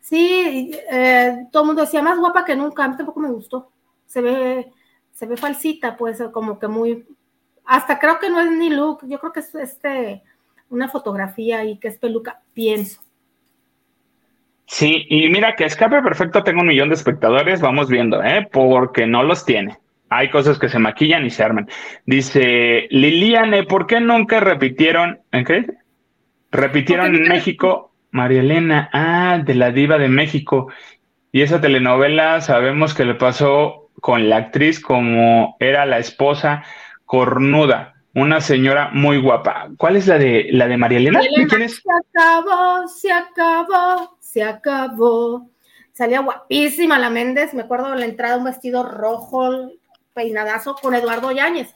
[SPEAKER 2] Sí, eh, todo el mundo decía más guapa que nunca. A mí tampoco me gustó. Se ve, se ve falsita, pues, como que muy. Hasta creo que no es ni look. Yo creo que es este una fotografía y que es peluca, pienso.
[SPEAKER 1] Sí, y mira que Escape Perfecto tengo un millón de espectadores, vamos viendo, ¿eh? Porque no los tiene. Hay cosas que se maquillan y se arman. Dice Liliane, ¿por qué nunca repitieron? ¿En qué? Repitieron en México, María Elena, ah, de la diva de México. Y esa telenovela sabemos que le pasó con la actriz como era la esposa cornuda una señora muy guapa. ¿Cuál es la de la de María Elena?
[SPEAKER 2] ¿Quién es? Se acabó, se acabó, se acabó. Salía guapísima la Méndez, me acuerdo de la entrada un vestido rojo, peinadazo con Eduardo Yáñez.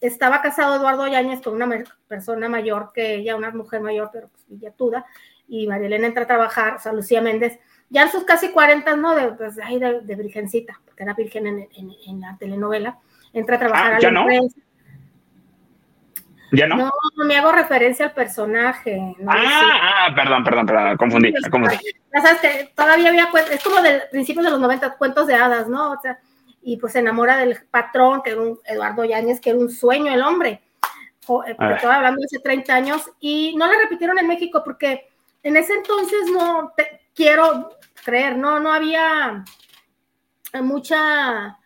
[SPEAKER 2] Estaba casado Eduardo Yáñez con una persona mayor que ella, una mujer mayor, pero pues villatuda, y María Elena entra a trabajar, o sea, Lucía Méndez, ya en sus casi 40, ¿no? De, pues, ahí de, virgencita, porque era virgen en, la telenovela, entra a trabajar
[SPEAKER 1] ah, a la empresa. ¿Ya no?
[SPEAKER 2] No, me hago referencia al personaje.
[SPEAKER 1] ah, ah, perdón, perdón, perdón, confundí, confundí.
[SPEAKER 2] Ya sabes que todavía había es como del principio de los 90, cuentos de hadas, ¿no? O sea, y pues se enamora del patrón, que era un Eduardo Yáñez, que era un sueño el hombre. Eh, estaba hablando de hace 30 años, y no la repitieron en México porque en ese entonces no te, quiero creer, no, no había mucha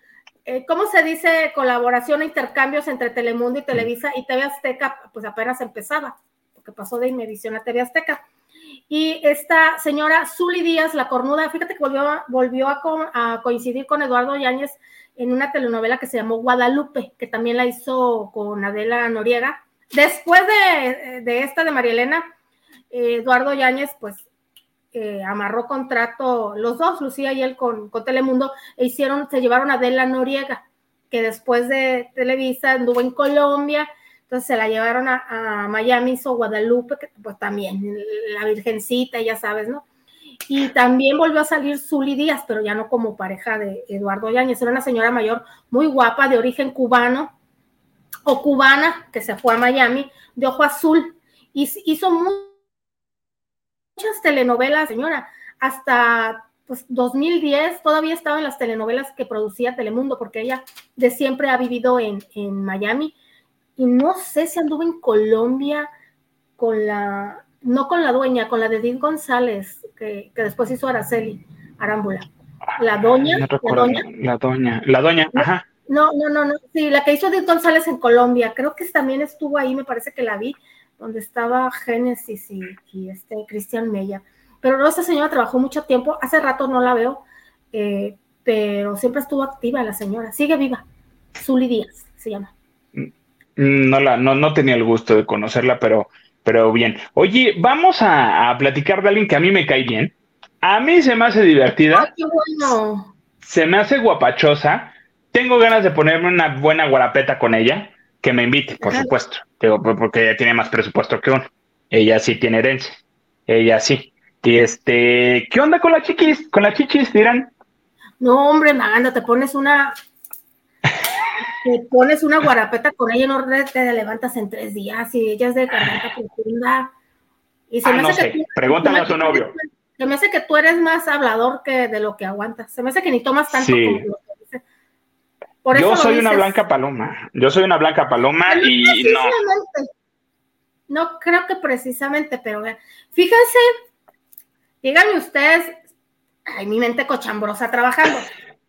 [SPEAKER 2] eh, ¿cómo se dice colaboración e intercambios entre Telemundo y Televisa y TV Azteca? Pues apenas empezaba, porque pasó de Inmedición a TV Azteca. Y esta señora Zuli Díaz, la cornuda, fíjate que volvió, volvió a, coincidir con Eduardo Yáñez en una telenovela que se llamó Guadalupe, que también la hizo con Adela Noriega. Después de, de esta de María Elena, eh, Eduardo Yáñez, pues amarró contrato los dos, Lucía y él con, Telemundo, e hicieron, se llevaron a Adela Noriega, que después de Televisa anduvo en Colombia, entonces se la llevaron a, Miami, hizo Guadalupe, que pues también, la Virgencita, ya sabes, ¿no? Y también volvió a salir Zuli Díaz, pero ya no como pareja de Eduardo Yáñez, era una señora mayor muy guapa, de origen cubano o cubana, que se fue a Miami, de ojo azul, y hizo muy muchas telenovelas, señora, hasta pues 2010 todavía estaba en las telenovelas que producía Telemundo, porque ella de siempre ha vivido en, Miami. Y no sé si anduvo en Colombia con la, no con la dueña, con la de Edith González, que, después hizo Araceli Arámbula. La doña,
[SPEAKER 1] la doña. La doña, la doña, ajá.
[SPEAKER 2] No, no, no, no, sí, la que hizo Edith González en Colombia, creo que también estuvo ahí, me parece que la vi, donde estaba Génesis y, este Cristian Mella. Pero esta señora trabajó mucho tiempo, hace rato no la veo, eh, pero siempre estuvo activa la señora, sigue viva. Zuli Díaz se llama.
[SPEAKER 1] No, la, no, no tenía el gusto de conocerla, pero, pero bien. Oye, vamos a, platicar de alguien que a mí me cae bien. A mí se me hace divertida.
[SPEAKER 2] qué bueno.
[SPEAKER 1] Se me hace guapachosa. Tengo ganas de ponerme una buena guarapeta con ella que me invite, por supuesto. Digo, porque ella tiene más presupuesto que uno. Ella sí tiene herencia. Ella sí. Y este, ¿qué onda con la chiquis? ¿Con la chichis, dirán?
[SPEAKER 2] No, hombre, Maganda, te pones una. te pones una guarapeta con ella, no te levantas en tres días y ella es de garganta profunda.
[SPEAKER 1] Y se ah, me hace no sé. Pregúntale a su novio.
[SPEAKER 2] Se me hace que tú eres más hablador que de lo que aguantas. Se me hace que ni tomas tanto como
[SPEAKER 1] yo soy una blanca paloma. Yo soy una blanca paloma y no.
[SPEAKER 2] No creo que precisamente, pero fíjense, díganme ustedes, ay, mi mente cochambrosa trabajando.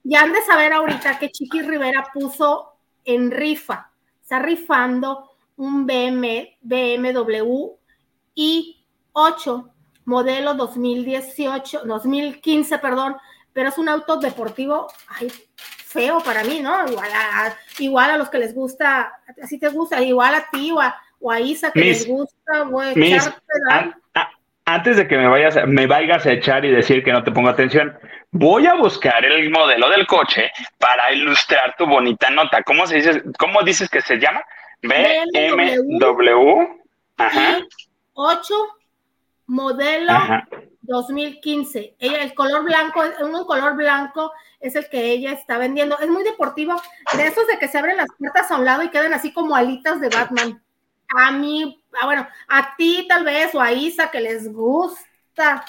[SPEAKER 2] Ya han de saber ahorita que Chiqui Rivera puso en rifa, está rifando un BM, BMW i8 modelo 2018, 2015, perdón, pero es un auto deportivo, ay, feo para mí, ¿no? Igual a, igual a los que les gusta, así te gusta, igual a ti o a, Isa que les gusta, güey,
[SPEAKER 1] antes de que me vayas, me vayas a echar y decir que no te pongo atención, voy a buscar el modelo del coche para ilustrar tu bonita nota. ¿Cómo se dice? ¿Cómo dices que se llama? BMW.
[SPEAKER 2] Ajá. 8 modelo 2015. Ella, el color blanco, un color blanco es el que ella está vendiendo. Es muy deportivo, de esos de que se abren las puertas a un lado y quedan así como alitas de Batman. A mí, ah, bueno, a ti tal vez o a Isa que les gusta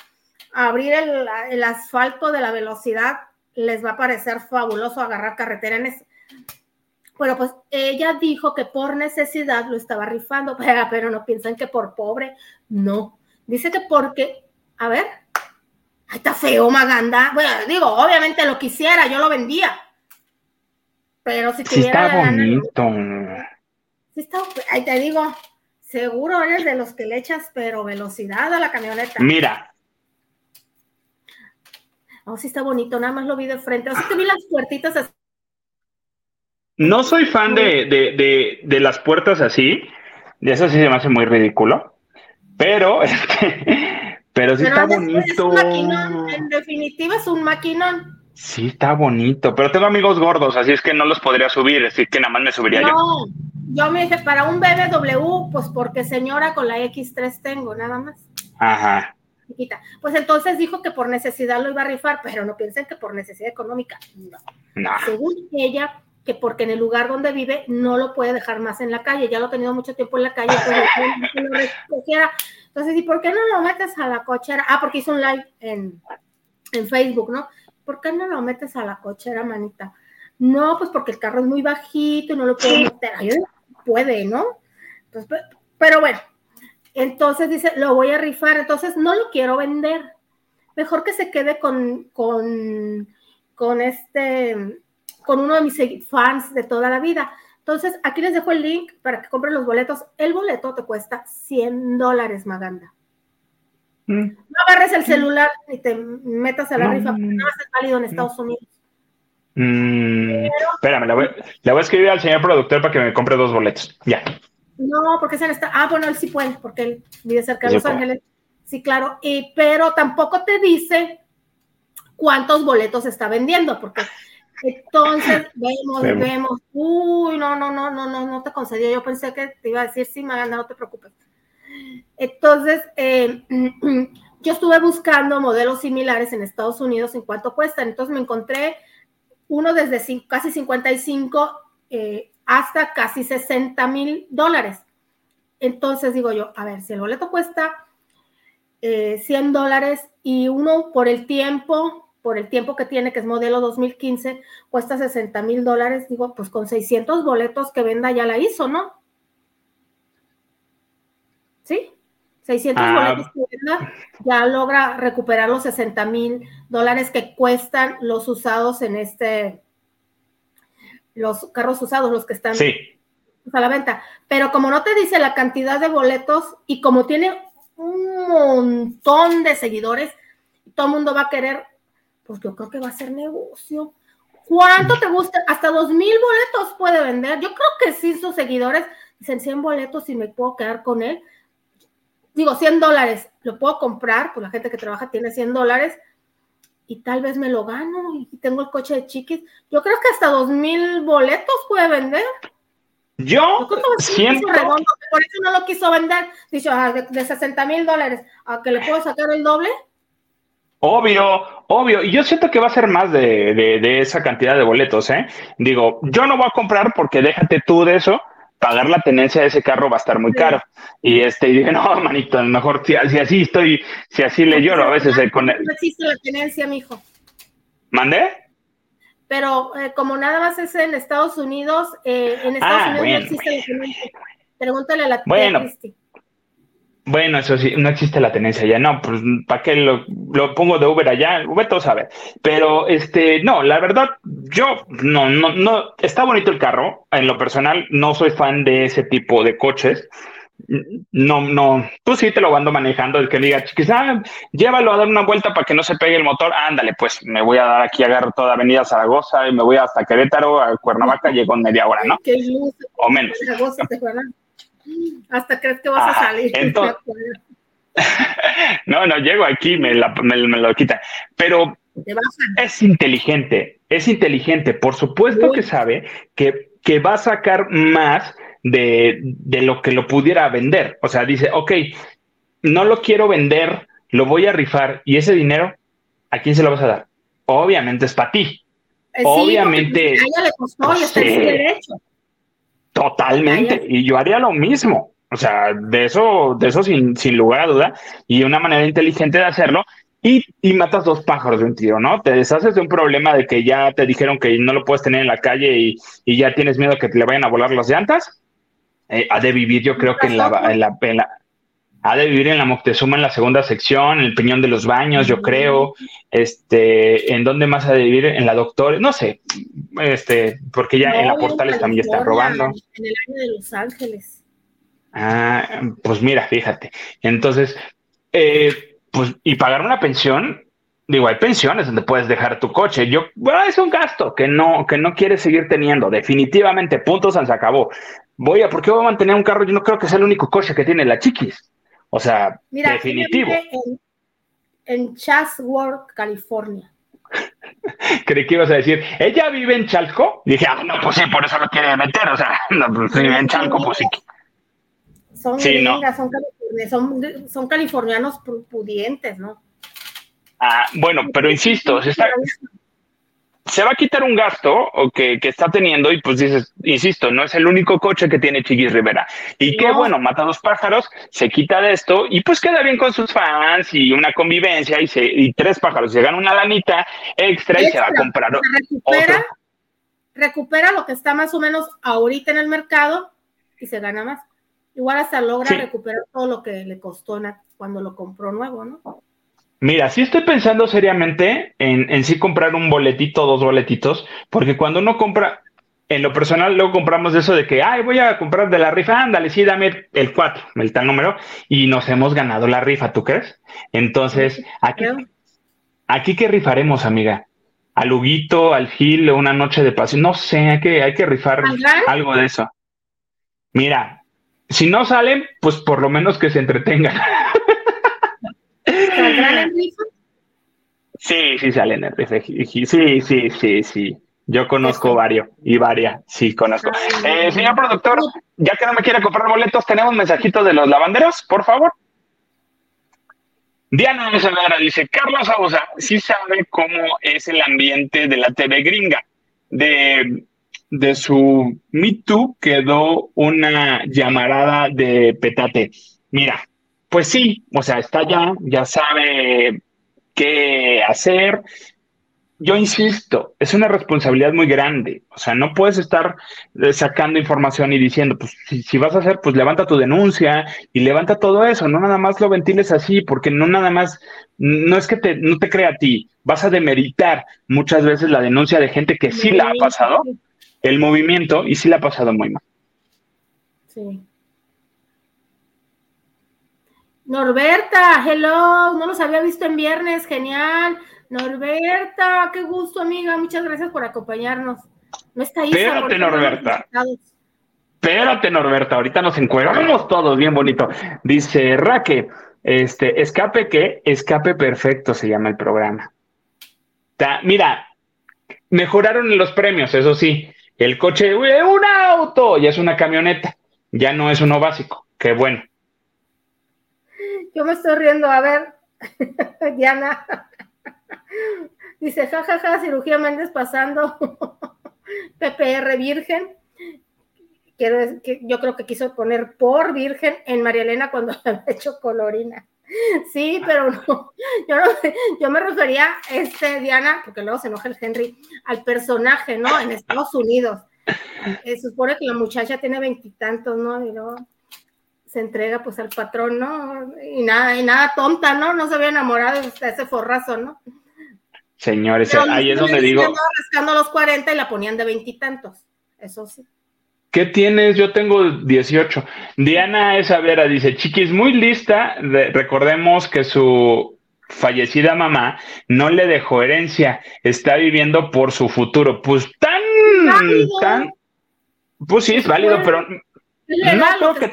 [SPEAKER 2] abrir el, el asfalto de la velocidad, les va a parecer fabuloso agarrar carretera en eso. Bueno, pues ella dijo que por necesidad lo estaba rifando, pero, no piensan que por pobre, no. Dice que porque, a ver, está feo, Maganda. Bueno, digo, obviamente lo quisiera, yo lo vendía. Pero si tuviera.
[SPEAKER 1] Sí, está bonito.
[SPEAKER 2] sí, está, ahí te digo, seguro eres de los que le echas, pero velocidad a la camioneta.
[SPEAKER 1] Mira.
[SPEAKER 2] Oh, sí está bonito, nada más lo vi de frente. O sea, que vi las puertitas así.
[SPEAKER 1] No soy fan de, de, de, de las puertas así. De eso sí se me hace muy ridículo. Pero, este, pero sí está bonito.
[SPEAKER 2] En definitiva es un maquinón.
[SPEAKER 1] Sí, está bonito, pero tengo amigos gordos, así es que no los podría subir, así que nada más me subiría
[SPEAKER 2] no,
[SPEAKER 1] yo.
[SPEAKER 2] Yo me dije, para un BMW, pues porque señora con la X3 tengo, nada más.
[SPEAKER 1] Ajá.
[SPEAKER 2] Pues entonces dijo que por necesidad lo iba a rifar, pero no piensen que por necesidad económica. No.
[SPEAKER 1] no.
[SPEAKER 2] Según ella, que porque en el lugar donde vive no lo puede dejar más en la calle, ya lo ha tenido mucho tiempo en la calle, pues lo recogiera entonces, ¿y por qué no lo metes a la cochera? Ah, porque hizo un live en, Facebook, ¿no? ¿Por qué no lo metes a la cochera, manita? No, pues porque el carro es muy bajito y no lo puedo meter. Ahí puede, ¿no? pero bueno, entonces dice, lo voy a rifar, entonces no lo quiero vender. Mejor que se quede con, con, con este, con uno de mis fans de toda la vida. Entonces, aquí les dejo el link para que compren los boletos. El boleto te cuesta 100 dólares, Maganda. Mm. No agarres el celular y te metas a la rifa, porque no va a ser válido en Estados Unidos.
[SPEAKER 1] Mm, espérame, le voy, a escribir al señor productor para que me compre dos boletos. Ya.
[SPEAKER 2] No, porque se está. Ah, bueno, él sí puede, porque él vive cerca de Los Ángeles. Sí, claro. Y, pero tampoco te dice cuántos boletos está vendiendo, porque entonces, vemos, vemos, uy, no, no, no, no, no, no te concedía. Yo pensé que te iba a decir, sí, Maganda, no te preocupes. Entonces, eh, yo estuve buscando modelos similares en Estados Unidos en cuánto cuestan. Entonces me encontré uno desde casi 55 eh, hasta casi 60 mil dólares. Entonces digo yo, a ver, si el boleto cuesta 100 eh, dólares y uno por el tiempo por el tiempo que tiene, que es modelo 2015, cuesta 60 mil dólares, digo, pues con 600 boletos que venda ya la hizo, ¿no? ¿Sí? 600 ah. boletos que venda ya logra recuperar los 60 mil dólares que cuestan los usados en este, los carros usados, los que están a la venta. Pero como no te dice la cantidad de boletos y como tiene un montón de seguidores, todo el mundo va a querer pues yo creo que va a ser negocio. ¿Cuánto te gusta? Hasta dos mil boletos puede vender. Yo creo que sí, sus seguidores dicen 100 boletos y me puedo quedar con él. Digo, 100 dólares, lo puedo comprar, pues la gente que trabaja tiene 100 dólares y tal vez me lo gano y tengo el coche de chiquis. Yo creo que hasta dos mil boletos puede vender.
[SPEAKER 1] Yo, siento...
[SPEAKER 2] por eso no lo quiso vender. Dicho, ah, de, de 60 mil dólares, a que le puedo sacar el doble.
[SPEAKER 1] Obvio, obvio. Y yo siento que va a ser más de, de, esa cantidad de boletos, ¿eh? Digo, yo no voy a comprar porque déjate tú de eso, pagar la tenencia de ese carro va a estar muy caro. Y este, y dije, no, manito, mejor si, así estoy, si así le lloro a veces eh, con él.
[SPEAKER 2] No existe la tenencia, mijo.
[SPEAKER 1] ¿Mandé?
[SPEAKER 2] Pero eh, como nada más es en Estados Unidos, eh, en Estados ah, Unidos no existe la tenencia. Pregúntale a la
[SPEAKER 1] bueno. Cristi. Bueno, eso sí, no existe la tenencia ya, no, pues ¿para qué lo, pongo de Uber allá? Uber todo sabe. Pero este, no, la verdad, yo no, no, no, está bonito el carro. En lo personal, no soy fan de ese tipo de coches. No, no, tú sí te lo ando manejando, el que diga, quizá llévalo a dar una vuelta para que no se pegue el motor, ándale, pues me voy a dar aquí, agarro toda Avenida Zaragoza y me voy hasta Querétaro, a Cuernavaca, llego en media hora, ¿no? O menos.
[SPEAKER 2] Hasta crees que vas a salir.
[SPEAKER 1] no, no, llego aquí, me, me, lo quita. Pero es inteligente, es inteligente. Por supuesto que sabe que, que va a sacar más de, de, lo que lo pudiera vender. O sea, dice, ok, no lo quiero vender, lo voy a rifar y ese dinero, ¿a quién se lo vas a dar? Obviamente es para ti. Eh, Obviamente.
[SPEAKER 2] a ella le costó y está en derecho.
[SPEAKER 1] Totalmente. Y yo haría lo mismo. O sea, de eso, de eso sin, sin lugar a duda. Y una manera inteligente de hacerlo. Y, y, matas dos pájaros de un tiro, ¿no? Te deshaces de un problema de que ya te dijeron que no lo puedes tener en la calle y, y ya tienes miedo que te le vayan a volar las llantas. Eh, ha de vivir, yo creo que en la, en la, en la, ha de vivir en la Moctezuma en la segunda sección, en el Peñón de los Baños, yo creo. Este, ¿en dónde más ha de vivir? En la Doctor, no sé, este, porque ya en la Portales también está robando.
[SPEAKER 2] En el año de Los Ángeles.
[SPEAKER 1] Ah, pues mira, fíjate. Entonces, eh, pues, y pagar una pensión, digo, hay pensiones donde puedes dejar tu coche. Yo, bueno, es un gasto que no, que no quieres seguir teniendo. Definitivamente, puntos, se acabó. Voy a, ¿por qué voy a mantener un carro? Yo no creo que sea el único coche que tiene la chiquis. O sea, definitivo.
[SPEAKER 2] En, en Chatsworth, California.
[SPEAKER 1] Creí que ibas a decir, ¿ella vive en Chalco? dije, ah, no, pues sí, por eso lo quiere meter. O sea, no, pues vive en Chalco, pues sí.
[SPEAKER 2] Son son, son, californianos pudientes, ¿no?
[SPEAKER 1] Ah, bueno, pero insisto, se está, se va a quitar un gasto que, que, está teniendo y pues dices, insisto, no es el único coche que tiene Chiquis Rivera. Y qué bueno, mata dos pájaros, se quita de esto y pues queda bien con sus fans y una convivencia y, se, y tres pájaros, se gana una lanita extra, y se va a comprar
[SPEAKER 2] recupera, recupera lo que está más o menos ahorita en el mercado y se gana más. Igual hasta logra recuperar todo lo que le costó cuando lo compró nuevo, ¿no?
[SPEAKER 1] Mira, sí estoy pensando seriamente en, en sí comprar un boletito, dos boletitos, porque cuando uno compra, en lo personal, luego compramos eso de que, ay, voy a comprar de la rifa, ándale, sí, dame el 4, el tal número, y nos hemos ganado la rifa, ¿tú crees? Entonces, aquí, aquí qué rifaremos, amiga. Al Huguito, al Gil, una noche de pasión, no sé, hay que, hay que rifar algo de eso. Mira, si no salen, pues por lo menos que se entretengan.
[SPEAKER 2] ¿Saldrán en rifa?
[SPEAKER 1] Sí, sí salen en rifa. Sí, sí, sí, sí. Yo conozco varios y varias, sí, conozco. Eh, señor productor, ya que no me quiere comprar boletos, tenemos mensajitos de los lavanderos, por favor. Diana Saavedra dice, Carlos Ausa sí sabe cómo es el ambiente de la TV gringa. De, de su Me Too quedó una llamarada de petate. Mira, pues sí, o sea, está ya, ya sabe qué hacer. Yo insisto, es una responsabilidad muy grande. O sea, no puedes estar eh, sacando información y diciendo, pues si, vas a hacer, pues levanta tu denuncia y levanta todo eso. No nada más lo ventiles así, porque no nada más, no es que te, no te crea a ti, vas a demeritar muchas veces la denuncia de gente que sí la ha pasado, el movimiento, y sí la ha pasado muy mal.
[SPEAKER 2] Sí. Norberta, hello, no los había visto en viernes, genial. Norberta, qué gusto, amiga, muchas gracias por acompañarnos. No está ahí.
[SPEAKER 1] Espérate, Norberta. Espérate, Norberta, ahorita nos encuadramos todos, bien bonito. Dice Raque, este, escape qué? Escape perfecto se llama el programa. mira, mejoraron los premios, eso sí. El coche, un auto, ya es una camioneta, ya no es uno básico. Qué bueno.
[SPEAKER 2] Yo me estoy riendo, a ver, Diana. Dice, jajaja, ja, ja, cirugía Méndez pasando PPR virgen. Quiero, yo creo que quiso poner por virgen en María Elena cuando había hecho colorina. Sí, pero no, yo, no, yo me refería, este, Diana, porque luego se enoja el Henry, al personaje, ¿no? En Estados Unidos. Se supone que la muchacha tiene veintitantos, ¿no? Y luego se entrega pues al patrón, ¿no? Y nada, y nada tonta, ¿no? No se había enamorado de ese forrazo, ¿no?
[SPEAKER 1] Señores, ahí es donde digo.
[SPEAKER 2] Rascando los 40 y la ponían de veintitantos, eso sí.
[SPEAKER 1] ¿Qué tienes? Yo tengo 18. Diana Esavera dice, chiquis, muy lista. recordemos que su fallecida mamá no le dejó herencia, está viviendo por su futuro. Pues tan, tan, pues sí, es válido, pero no creo que,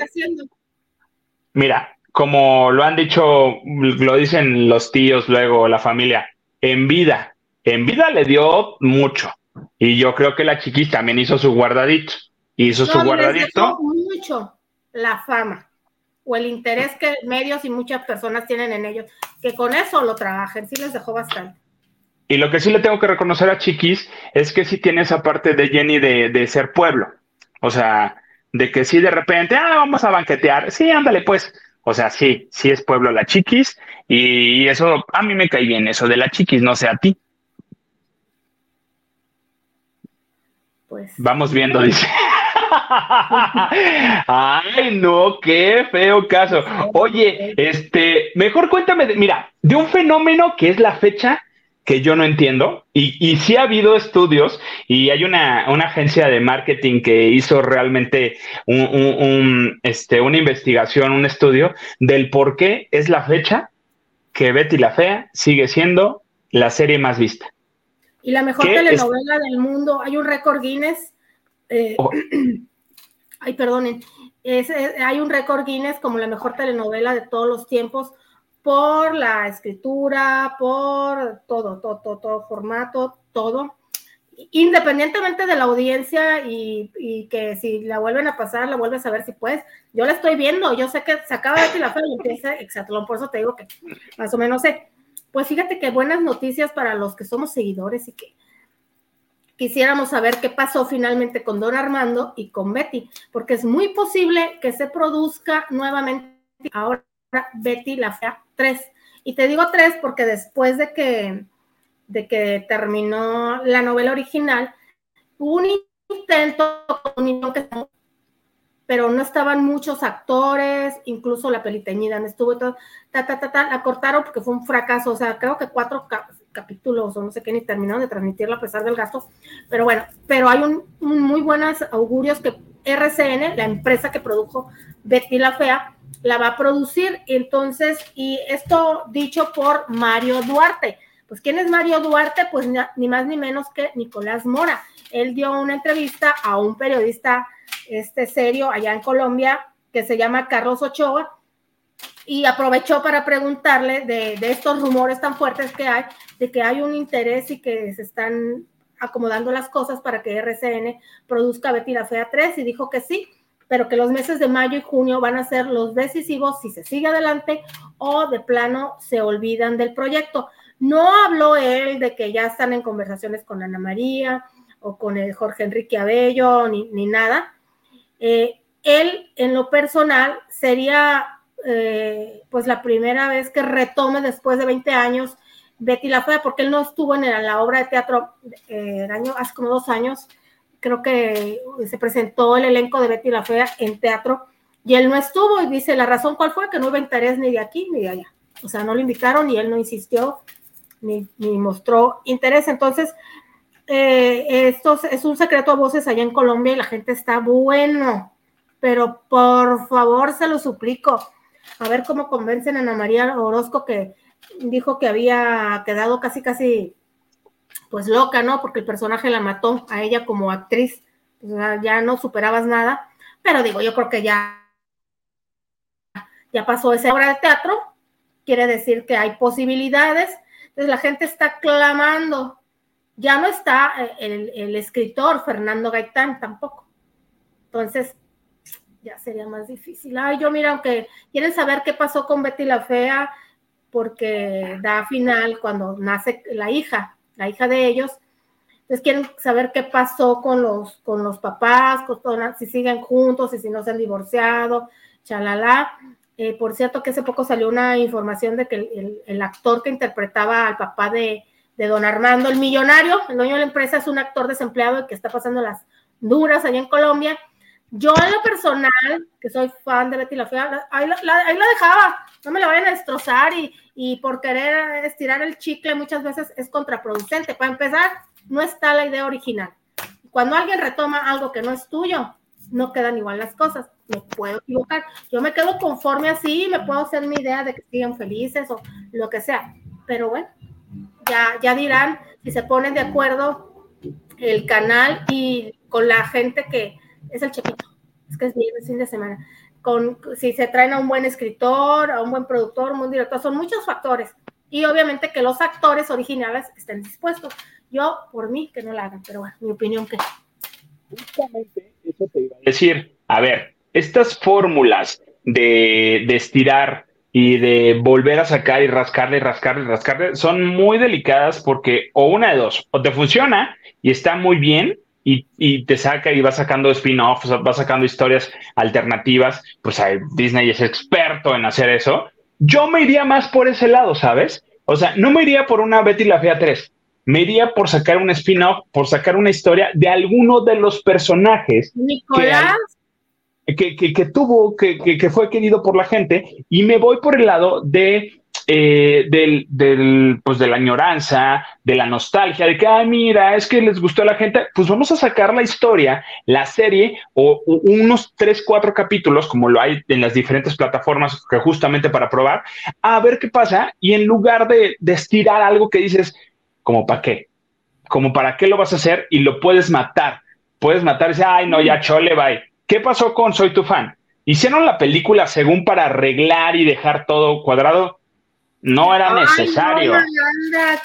[SPEAKER 1] Mira, como lo han dicho, lo dicen los tíos luego, la familia, en vida, en vida le dio mucho. Y yo creo que la chiquis también hizo su guardadito. Hizo su guardadito.
[SPEAKER 2] mucho la fama. o el interés que medios y muchas personas tienen en ellos, que con eso lo trabajen, sí les dejó bastante.
[SPEAKER 1] Y lo que sí le tengo que reconocer a Chiquis es que sí tiene esa parte de Jenny de, de ser pueblo. O sea, de que sí de repente, ah, vamos a banquetear. Sí, ándale pues. O sea, sí, sí es pueblo la Chiquis. Y eso, a mí me cae bien eso de la Chiquis, no sé a ti. Pues. Vamos viendo, dice. Ay, no, qué feo caso. Oye, este, mejor cuéntame, de, mira, de un fenómeno que es la fecha que yo no entiendo, y, y sí ha habido estudios, y hay una, agencia de marketing que hizo realmente un, este, una investigación, un estudio del por qué es la fecha que Betty la Fea sigue siendo la serie más vista.
[SPEAKER 2] Y la mejor telenovela del mundo, hay un récord Guinness. Eh, oh. ay, perdonen. hay un récord Guinness como la mejor telenovela de todos los tiempos por la escritura, por todo, todo, todo, todo formato, todo. Independientemente de la audiencia y, que si la vuelven a pasar, la vuelves a ver si puedes. Yo la estoy viendo, yo sé que se acaba de la fe y empieza exacto, por eso te digo que más o menos sé. Pues fíjate que buenas noticias para los que somos seguidores y que quisiéramos saber qué pasó finalmente con Don Armando y con Betty, porque es muy posible que se produzca nuevamente ahora Betty la Fea 3. Y te digo 3 porque después de que, de que terminó la novela original, un intento, pero no estaban muchos actores, incluso la peliteñida no estuvo todo, ta, ta, ta, ta, la cortaron porque fue un fracaso, o sea, creo que cuatro capítulos o no sé qué, ni terminaron de transmitirlo a pesar del gasto, pero bueno, pero hay un, muy buenos augurios que RCN, la empresa que produjo Betty la Fea, la va a producir. Entonces, y esto dicho por Mario Duarte. Pues, ¿quién es Mario Duarte? Pues ni más ni menos que Nicolás Mora. Él dio una entrevista a un periodista este serio allá en Colombia que se llama Carlos Ochoa y aprovechó para preguntarle de, de estos rumores tan fuertes que hay, de que hay un interés y que se están acomodando las cosas para que RCN produzca Betty la Fea 3 y dijo que sí, pero que los meses de mayo y junio van a ser los decisivos si se sigue adelante o de plano se olvidan del proyecto. No habló él de que ya están en conversaciones con Ana María o con el Jorge Enrique Abello ni, nada. Eh, él, en lo personal, sería eh, pues la primera vez que retome después de 20 años Betty la Fea, porque él no estuvo en la obra de teatro eh, año, hace como dos años, creo que se presentó el elenco de Betty la Fea en teatro y él no estuvo y dice, la razón cuál fue, que no hubo interés ni de aquí ni de allá. O sea, no lo invitaron y él no insistió ni, mostró interés. Entonces, eh, esto es un secreto a voces allá en Colombia y la gente está bueno, pero por favor se lo suplico. A ver cómo convencen a Ana María Orozco que dijo que había quedado casi, casi pues loca, ¿no? Porque el personaje la mató a ella como actriz, ya no superabas nada, pero digo, yo creo que ya, ya pasó esa obra de teatro, quiere decir que hay posibilidades, entonces la gente está clamando, ya no está el, el escritor Fernando Gaitán tampoco, entonces ya sería más difícil. Ay, yo mira, aunque quieren saber qué pasó con Betty la Fea, porque da final cuando nace la hija, la hija de ellos. Entonces quieren saber qué pasó con los, con los papás, si siguen juntos, y si no se han divorciado, chalala. Eh, por cierto, que hace poco salió una información de que el, actor que interpretaba al papá de, de, don Armando, el millonario, el dueño de la empresa, es un actor desempleado que está pasando las duras allá en Colombia. Yo en lo personal, que soy fan de Betty la Fea, ahí la, ahí la dejaba, no me la vayan a destrozar y, y por querer estirar el chicle muchas veces es contraproducente. Para empezar, no está la idea original. Cuando alguien retoma algo que no es tuyo, no quedan igual las cosas. Me puedo equivocar. Yo me quedo conforme así, me puedo hacer mi idea de que sigan felices o lo que sea. Pero bueno, ya, ya dirán si se ponen de acuerdo el canal y con la gente que es el chiquito. Es que es bien fin de semana con si se traen a un buen escritor, a un buen productor, un buen director, son muchos factores. Y obviamente que los actores originales estén dispuestos. Yo, por mí, que no la hagan, pero bueno, mi opinión que.
[SPEAKER 1] Justamente eso te iba a decir. A ver, estas fórmulas de, de estirar y de volver a sacar y rascarle y rascarle y rascarle son muy delicadas porque o una de dos, o te funciona y está muy bien y, y te saca y va sacando spin-offs, va sacando historias alternativas, pues Disney es experto en hacer eso. Yo me iría más por ese lado, ¿sabes? O sea, no me iría por una Betty la Fea 3, me iría por sacar un spin-off, por sacar una historia de alguno de los personajes.
[SPEAKER 2] Nicolás
[SPEAKER 1] que, tuvo, que, fue querido por la gente, y me voy por el lado de eh, del, del, pues de la añoranza, de la nostalgia, de que, ah, mira, es que les gustó a la gente, pues vamos a sacar la historia, la serie, o, unos tres, cuatro capítulos, como lo hay en las diferentes plataformas, que justamente para probar, a ver qué pasa, y en lugar de, de estirar algo que dices, como para qué, como para qué lo vas a hacer, y lo puedes matar, puedes matar y ay, no, ya chole, bye ¿Qué pasó con Soy tu fan? Hicieron la película según para arreglar y dejar todo cuadrado. No era necesario.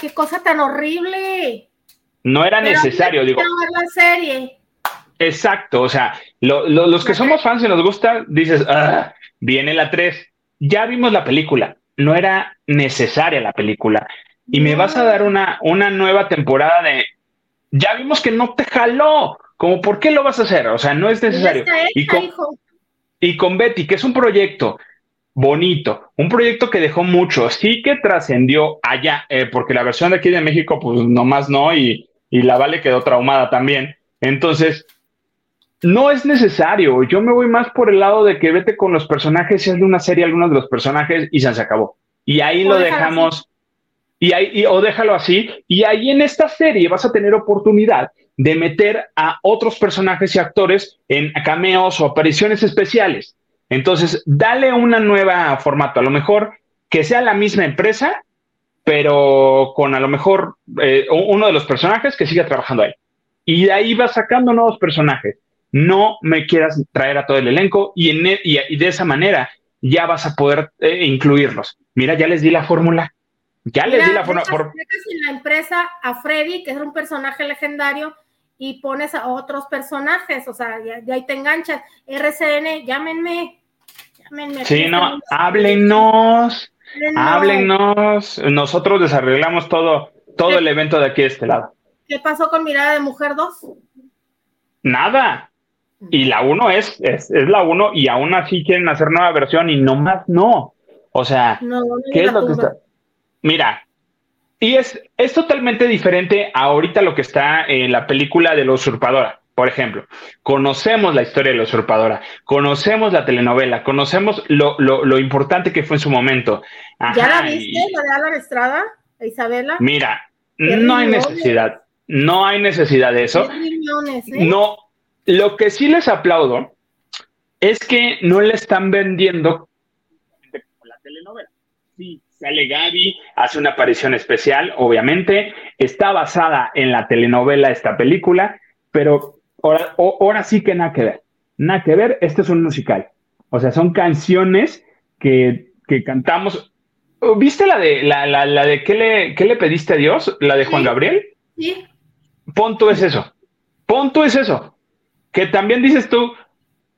[SPEAKER 2] qué cosa tan horrible.
[SPEAKER 1] No era necesario, digo.
[SPEAKER 2] la serie.
[SPEAKER 1] Exacto, o sea, los que somos fans y nos gusta, dices, ah, viene la 3. Ya vimos la película, no era necesaria la película. Y me vas a dar una, una nueva temporada de. Ya vimos que no te jaló. Como, ¿por qué lo vas a hacer? O sea, no es necesario. y, con, y con Betty, que es un proyecto bonito, un proyecto que dejó mucho, sí que trascendió allá, eh, porque la versión de aquí de México, pues nomás no, y, y la Vale quedó traumada también. Entonces, no es necesario. Yo me voy más por el lado de que vete con los personajes, y de una serie algunos de los personajes y se acabó. Y ahí lo dejamos. Y ahí, o déjalo así. Y ahí en esta serie vas a tener oportunidad de meter a otros personajes y actores en cameos o apariciones especiales. Entonces, dale una nueva formato. A lo mejor que sea la misma empresa, pero con a lo mejor eh, uno de los personajes que siga trabajando ahí. Y de ahí vas sacando nuevos personajes. No me quieras traer a todo el elenco y, en, e, y, de esa manera ya vas a poder eh, incluirlos. Mira, ya les di la fórmula. Ya les di la fórmula. Por...
[SPEAKER 2] la empresa a Freddy, que es un personaje legendario, y pones a otros personajes, o sea, ya, ahí te enganchas. RCN, llámenme, llámenme.
[SPEAKER 1] Sí, no, háblenos, háblenos. Nosotros desarreglamos todo, todo el evento de aquí de este lado.
[SPEAKER 2] ¿Qué pasó con Mirada de Mujer 2?
[SPEAKER 1] Nada. Y la 1 es, es, la 1 y aún así quieren hacer nueva versión y no más no. O sea, ¿qué es lo que está? Mira, y es, es totalmente diferente ahorita lo que está en la película de la usurpadora. Por ejemplo, conocemos la historia de la usurpadora, conocemos la telenovela, conocemos lo, lo, importante que fue en su momento.
[SPEAKER 2] ¿Ya la viste, la de Álvaro Estrada, Isabela?
[SPEAKER 1] Mira, no hay necesidad, no hay necesidad de eso. ¿eh? No, lo que sí les aplaudo es que no le están vendiendo la telenovela. Sí, sale Gaby, hace una aparición especial, obviamente. Está basada en la telenovela esta película, pero ahora, ahora sí que nada que ver. Nada que ver, este es un musical. O sea, son canciones que, cantamos. ¿Viste la de la, la, de ¿qué le, qué le pediste a Dios? ¿La de Juan Gabriel?
[SPEAKER 2] Sí.
[SPEAKER 1] Ponto es eso. Ponto es eso. Que también dices tú,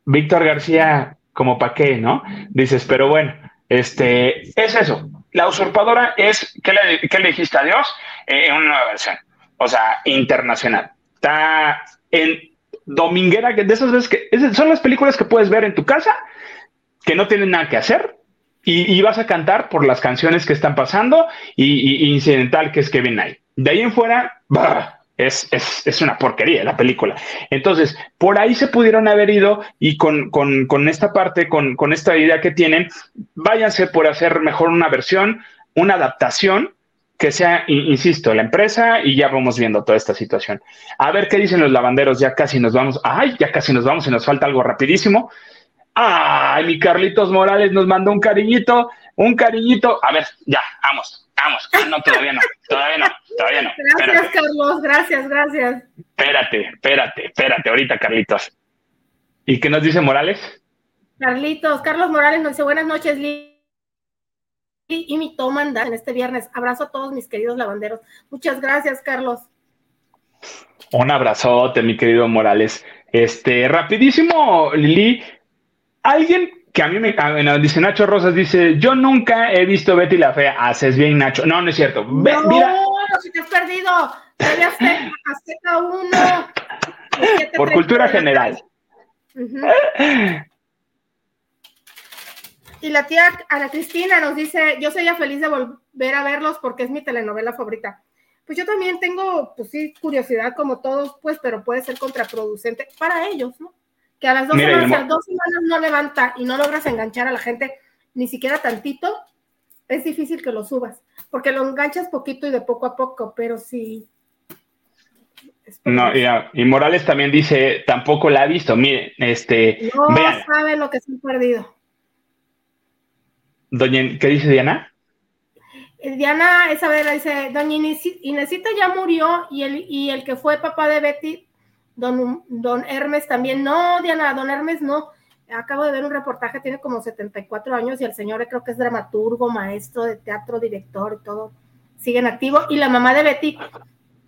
[SPEAKER 1] Víctor García, como pa' qué, ¿no? Dices, pero bueno, este, es eso. La usurpadora es, ¿qué le, dijiste a Dios? Eh, en una nueva versión, o sea, internacional. Está en dominguera, que de esas veces que son las películas que puedes ver en tu casa, que no tienen nada que hacer, y, vas a cantar por las canciones que están pasando y, incidental que es que viene ahí. De ahí en fuera, es, es, es, una porquería la película. Entonces, por ahí se pudieron haber ido y con, con, con esta parte, con, con, esta idea que tienen, váyanse por hacer mejor una versión, una adaptación que sea, insisto, la empresa y ya vamos viendo toda esta situación. A ver qué dicen los lavanderos, ya casi nos vamos, ay, ya casi nos vamos y nos falta algo rapidísimo. Ay, mi Carlitos Morales nos mandó un cariñito, un cariñito. A ver, ya, vamos, Vamos, ah, no, todavía no, todavía no, todavía no.
[SPEAKER 2] Gracias, Carlos, gracias, gracias.
[SPEAKER 1] Espérate, espérate, espérate, ahorita, Carlitos. ¿Y qué nos dice Morales?
[SPEAKER 2] Carlitos, Carlos Morales nos dice buenas noches, Lee. Y mi toma en este viernes. Abrazo a todos mis queridos lavanderos. Muchas gracias, Carlos.
[SPEAKER 1] Un abrazote, mi querido Morales. Este, rapidísimo, Lili. ¿Alguien que a mí me bueno, dice Nacho Rosas, dice, yo nunca he visto Betty la Fea, haces bien Nacho. No, no es cierto.
[SPEAKER 2] no, mira. si te has perdido, Azteca, Azteca 1.
[SPEAKER 1] Por cultura general.
[SPEAKER 2] Y la tía Ana Cristina nos dice, yo sería feliz de volver a verlos porque es mi telenovela favorita. Pues yo también tengo, pues sí, curiosidad como todos, pues, pero puede ser contraproducente para ellos, ¿no? Que a las dos, semanas, dos semanas no levanta y no logras enganchar a la gente ni siquiera tantito, es difícil que lo subas, porque lo enganchas poquito y de poco a poco, pero sí.
[SPEAKER 1] No, y, Morales también dice, tampoco la ha visto, miren, este.
[SPEAKER 2] No sabe lo que se han perdido.
[SPEAKER 1] Doña, ¿qué dice Diana?
[SPEAKER 2] Eh, Diana Isabela dice, doña Inesita ya murió y el, y el que fue papá de Betty, don, don Hermes también. No, Diana, don Hermes no. Acabo de ver un reportaje, tiene como 74 años y el señor creo que es dramaturgo, maestro de teatro, director y todo. Siguen activo. Y la mamá de Betty,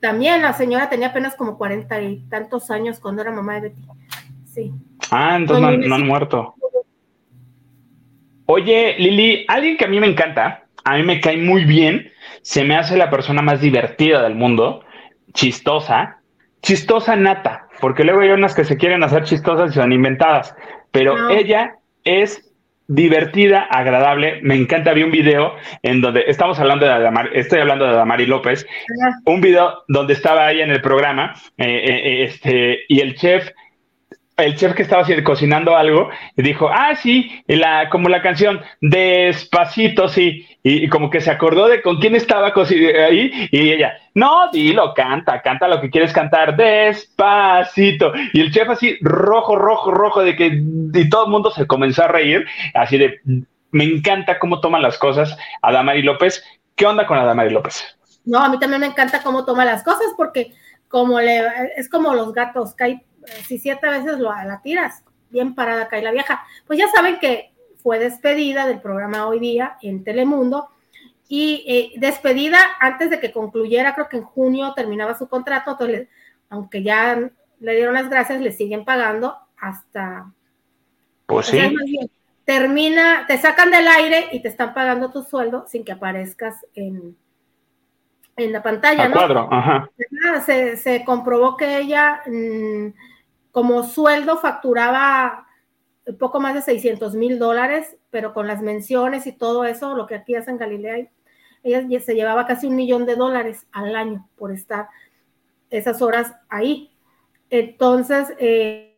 [SPEAKER 2] también la señora tenía apenas como 40 y tantos años cuando era mamá de Betty. Sí.
[SPEAKER 1] Ah, entonces no han muerto. Oye, Lili, alguien que a mí me encanta, a mí me cae muy bien, se me hace la persona más divertida del mundo, chistosa, chistosa nata, porque luego hay unas que se quieren hacer chistosas y son inventadas, pero ella es divertida, agradable, me encanta, vi un video en donde estamos hablando de Adamar, estoy hablando de Adamari López, un video donde estaba ahí en el programa, eh, eh, eh, este, y el chef el chef que estaba cocinando algo y dijo, ah, sí, la, como la canción, despacito, sí, y, como que se acordó de con quién estaba ahí y ella, no, dilo, canta, canta lo que quieres cantar, despacito. Y el chef así, rojo, rojo, rojo, de que y todo el mundo se comenzó a reír, así de, me encanta cómo toman las cosas Adamari López. ¿Qué onda con Adamari López?
[SPEAKER 2] No, a mí también me encanta cómo toma las cosas porque como le, es como los gatos, cae si siete veces lo, la tiras, bien parada cae la vieja. Pues ya saben que fue despedida del programa hoy día en Telemundo y eh, despedida antes de que concluyera, creo que en junio terminaba su contrato, entonces, aunque ya le dieron las gracias, le siguen pagando hasta...
[SPEAKER 1] Pues sí.
[SPEAKER 2] termina, te sacan del aire y te están pagando tu sueldo sin que aparezcas en, en la pantalla, ¿no?
[SPEAKER 1] Cuadro, ajá.
[SPEAKER 2] Se, se, comprobó que ella mm, como sueldo facturaba poco más de 600 mil dólares, pero con las menciones y todo eso, lo que aquí hacen en Galilea, ella se llevaba casi un millón de dólares al año por estar esas horas ahí. Entonces, eh,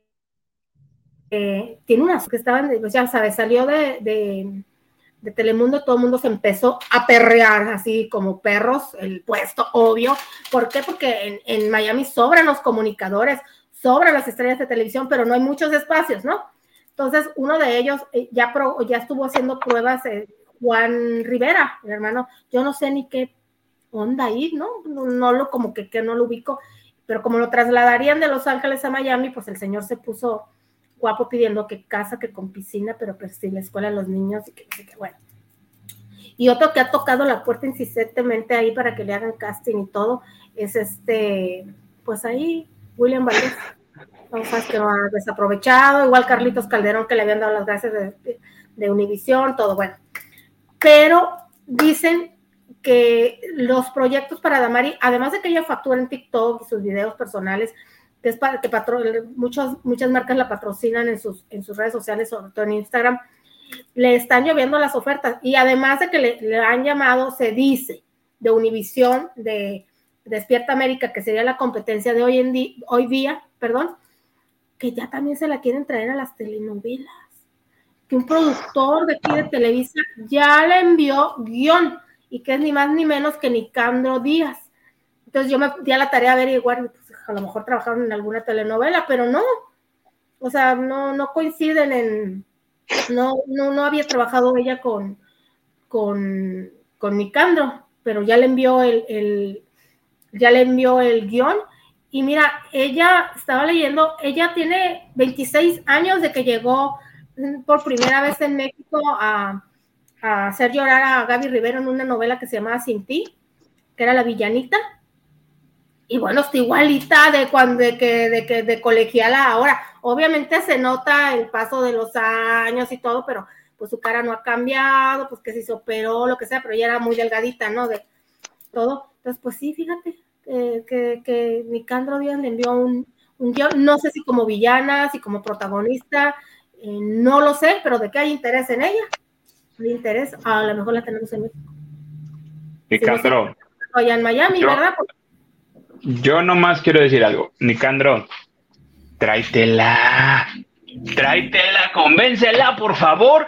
[SPEAKER 2] eh, tiene unas que estaban, pues ya sabes, salió de, de, Telemundo, todo el mundo se empezó a perrear así como perros, el puesto, obvio. ¿Por qué? Porque en, en Miami sobran los comunicadores, sobran las estrellas de televisión, pero no hay muchos espacios, ¿no? Entonces, uno de ellos eh, ya, ya estuvo haciendo pruebas, eh, Juan Rivera, mi hermano, yo no sé ni qué onda ahí, ¿no? No, lo, como que, que no lo ubico, pero como lo trasladarían de Los Ángeles a Miami, pues el señor se puso guapo pidiendo que casa, que con piscina, pero pues sí, la escuela a los niños y que, que bueno. Y otro que ha tocado la puerta insistentemente ahí para que le hagan casting y todo, es este, pues ahí William Valdés. Cosas que no ha desaprovechado, igual Carlitos Calderón que le habían dado las gracias de, de Univisión, todo bueno. Pero dicen que los proyectos para Damari, además de que ella factura en TikTok y sus videos personales, que es para que patro, muchas, muchas marcas la patrocinan en sus, en sus redes sociales, sobre todo en Instagram, le están lloviendo las ofertas. Y además de que le, le han llamado, se dice, de Univisión, de Despierta América, que sería la competencia de hoy, en día, hoy día, perdón, que ya también se la quieren traer a las telenovelas. Que un productor de aquí de Televisa ya le envió guion y que es ni más ni menos que Nicandro Díaz. Entonces yo me di a la tarea de averiguar, pues, a lo mejor trabajaron en alguna telenovela, pero no. O sea, no, coinciden en. No, no, no había trabajado ella con, con Nicandro, pero ya le envió el, ya le envió el guion. Y mira, ella estaba leyendo, ella tiene 26 años de que llegó por primera vez en México a, hacer llorar a Gaby Rivero en una novela que se llamaba Sin ti, que era La Villanita. y bueno, está igualita de cuando de que, de que de colegiala ahora. Obviamente se nota el paso de los años y todo, pero pues su cara no ha cambiado, pues que se operó, lo que sea, pero ella era muy delgadita, ¿no? De todo. Entonces, pues sí, fíjate, que, que Nicandro Díaz le envió un, un guion, no sé si como villana, si como protagonista, eh, no lo sé, pero de qué hay interés en ella. El interés, a lo mejor la tenemos en México.
[SPEAKER 1] Nicandro.
[SPEAKER 2] allá en Miami, ¿verdad?
[SPEAKER 1] Yo nomás quiero decir algo. Nicandro, tráetela. Tráetela, convéncela, por favor.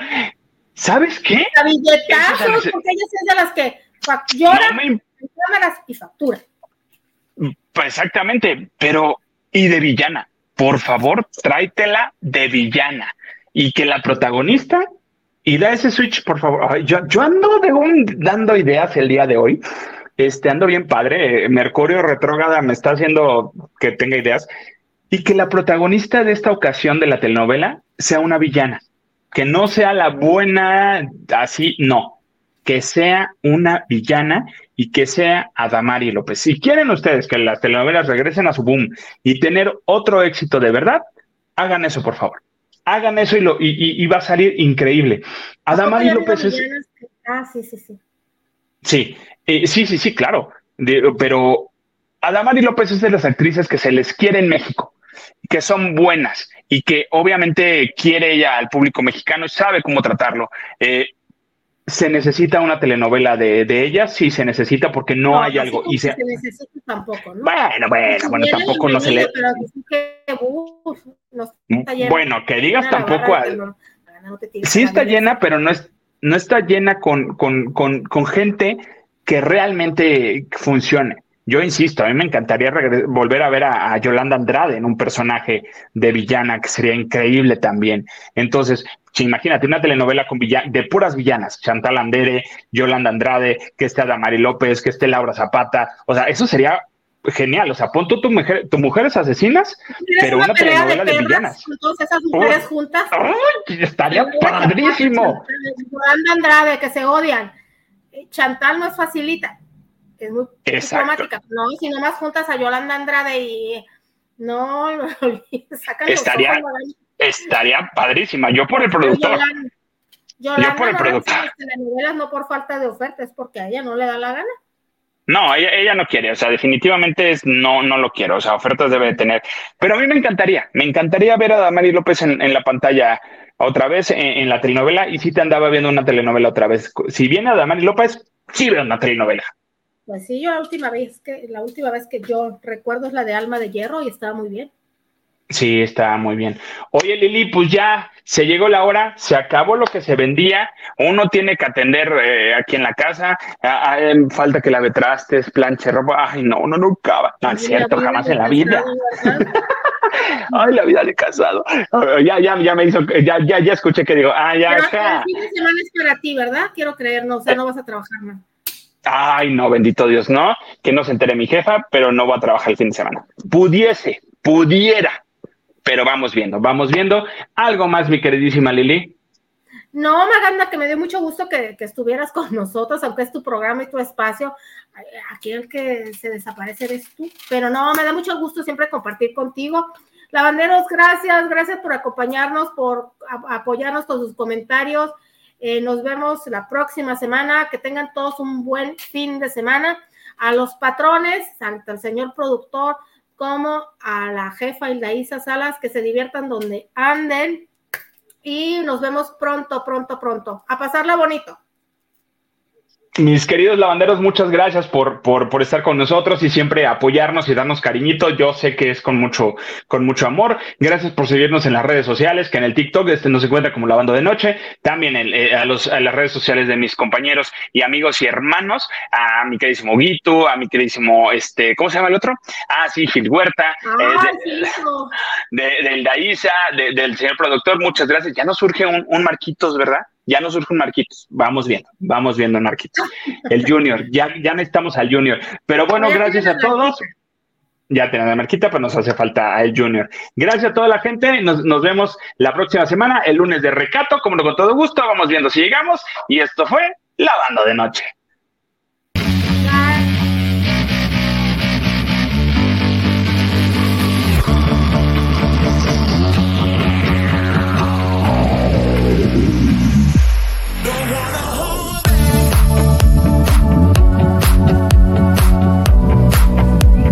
[SPEAKER 1] ¿Sabes qué?
[SPEAKER 2] La billetazo, porque ella es de las que llora, no cámaras y factura.
[SPEAKER 1] Pues exactamente, pero y de villana. Por favor, tráetela de villana. Y que la protagonista y da ese switch, por favor. Yo, yo ando dando ideas el día de hoy este, ando bien padre. Mercurio retrógrada me está haciendo que tenga ideas. Y que la protagonista de esta ocasión de la telenovela sea una villana. Que no sea la buena, así, no. Que sea una villana y que sea Adamari López. Si quieren ustedes que las telenovelas regresen a su boom y tener otro éxito de verdad, hagan eso, por favor. Hagan eso y, lo, y, va a salir increíble. Adamari López es.
[SPEAKER 2] Ah, sí, sí, sí.
[SPEAKER 1] Sí, eh, sí, sí, sí, claro. pero Adamari López es de las actrices que se les quiere en México, que son buenas y que obviamente quiere ella al público mexicano y sabe cómo tratarlo. Eh, se necesita una telenovela de, de, ella, sí se necesita porque no, hay algo. Y se...
[SPEAKER 2] necesita tampoco, ¿no?
[SPEAKER 1] Bueno, bueno, bueno, tampoco no se le. bueno, que digas tampoco. sí está llena, pero no es no está llena con, con, con, con gente que realmente funcione. Yo insisto, a mí me encantaría volver a ver a, Yolanda Andrade en un personaje de villana que sería increíble también. Entonces, si imagínate una telenovela con de puras villanas, Chantal Andere, Yolanda Andrade, que esté Adamari López, que esté Laura Zapata, o sea, eso sería genial. O sea, pon tú tu mujer, tu mujeres asesinas, pero una, telenovela de, villanas.
[SPEAKER 2] Con todas esas mujeres juntas.
[SPEAKER 1] Estaría padrísimo.
[SPEAKER 2] Yolanda Andrade, que se odian. Chantal no es facilita. Es muy. No, si nomás juntas a Yolanda Andrade y no,
[SPEAKER 1] sacan estaría, estaría padrísima. Yo por el productor.
[SPEAKER 2] Yolanda, yo por el productor. Las no por falta de oferta, es porque a ella no le da la gana.
[SPEAKER 1] No, ella, no quiere, o sea, definitivamente es, no, no lo quiero, o sea, ofertas debe de tener. Pero a mí me encantaría, me encantaría ver a Damari López en, la pantalla otra vez en, la telenovela y si te andaba viendo una telenovela otra vez. Si viene a Damari López, sí veo una telenovela.
[SPEAKER 2] Pues sí, yo la última vez que, la última vez que yo recuerdo es la de Alma de Hierro y estaba muy bien.
[SPEAKER 1] Sí, está muy bien. Oye, Lili, pues ya se llegó la hora, se acabó lo que se vendía. Uno tiene que atender eh, aquí en la casa. Ah, ah, em, falta que la trastes, planche ropa. Ay, no, uno no acaba. No es cierto, jamás en la vida. Ay, la vida de casado. Ya, ya, ya me hizo, ya, ya, ya escuché que digo, ah, ya,
[SPEAKER 2] ya. El fin de semana es para ti, ¿verdad? Quiero creer, no, o sea, no vas a trabajar más.
[SPEAKER 1] Ay, no, bendito Dios, no. Que no se entere mi jefa, pero no va a trabajar el fin de semana. Pudiese, pudiera, pero vamos viendo, vamos viendo. ¿Algo más, mi queridísima Lili?
[SPEAKER 2] No, Maganda, que me dio mucho gusto que, estuvieras con nosotros, aunque es tu programa y tu espacio. Aquí el que se desaparece eres tú. Pero no, me da mucho gusto siempre compartir contigo. Lavanderos, gracias, gracias por acompañarnos, por apoyarnos con sus comentarios. Eh, nos vemos la próxima semana. Que tengan todos un buen fin de semana. A los patrones, tanto al señor productor, como a la jefa Hildaísa Salas, que se diviertan donde anden. Y nos vemos pronto, pronto, pronto. A pasarla bonito.
[SPEAKER 1] Mis queridos lavanderos, muchas gracias por, por, por, estar con nosotros y siempre apoyarnos y darnos cariñito. Yo sé que es con mucho, con mucho amor. Gracias por seguirnos en las redes sociales, que en el TikTok este nos encuentra como Lavando de Noche. También eh, a, los, a las redes sociales de mis compañeros y amigos y hermanos, a mi queridísimo Guito, a mi queridísimo, este, ¿cómo se llama el otro? Ah, sí, Gil Huerta,
[SPEAKER 2] eh,
[SPEAKER 1] de, del Daísa, del señor productor. Muchas gracias. Ya nos surge un, un Marquitos, ¿verdad? Ya no surge un Marquitos, vamos viendo, vamos viendo Marquitos. El Junior, ya, ya necesitamos al Junior. Pero bueno, gracias a todos. Ya tenemos la marquita, pero nos hace falta el Junior. Gracias a toda la gente. Nos, nos vemos la próxima semana, el lunes de recato, como no con todo gusto. Vamos viendo si llegamos. Y esto fue Lavando de Noche.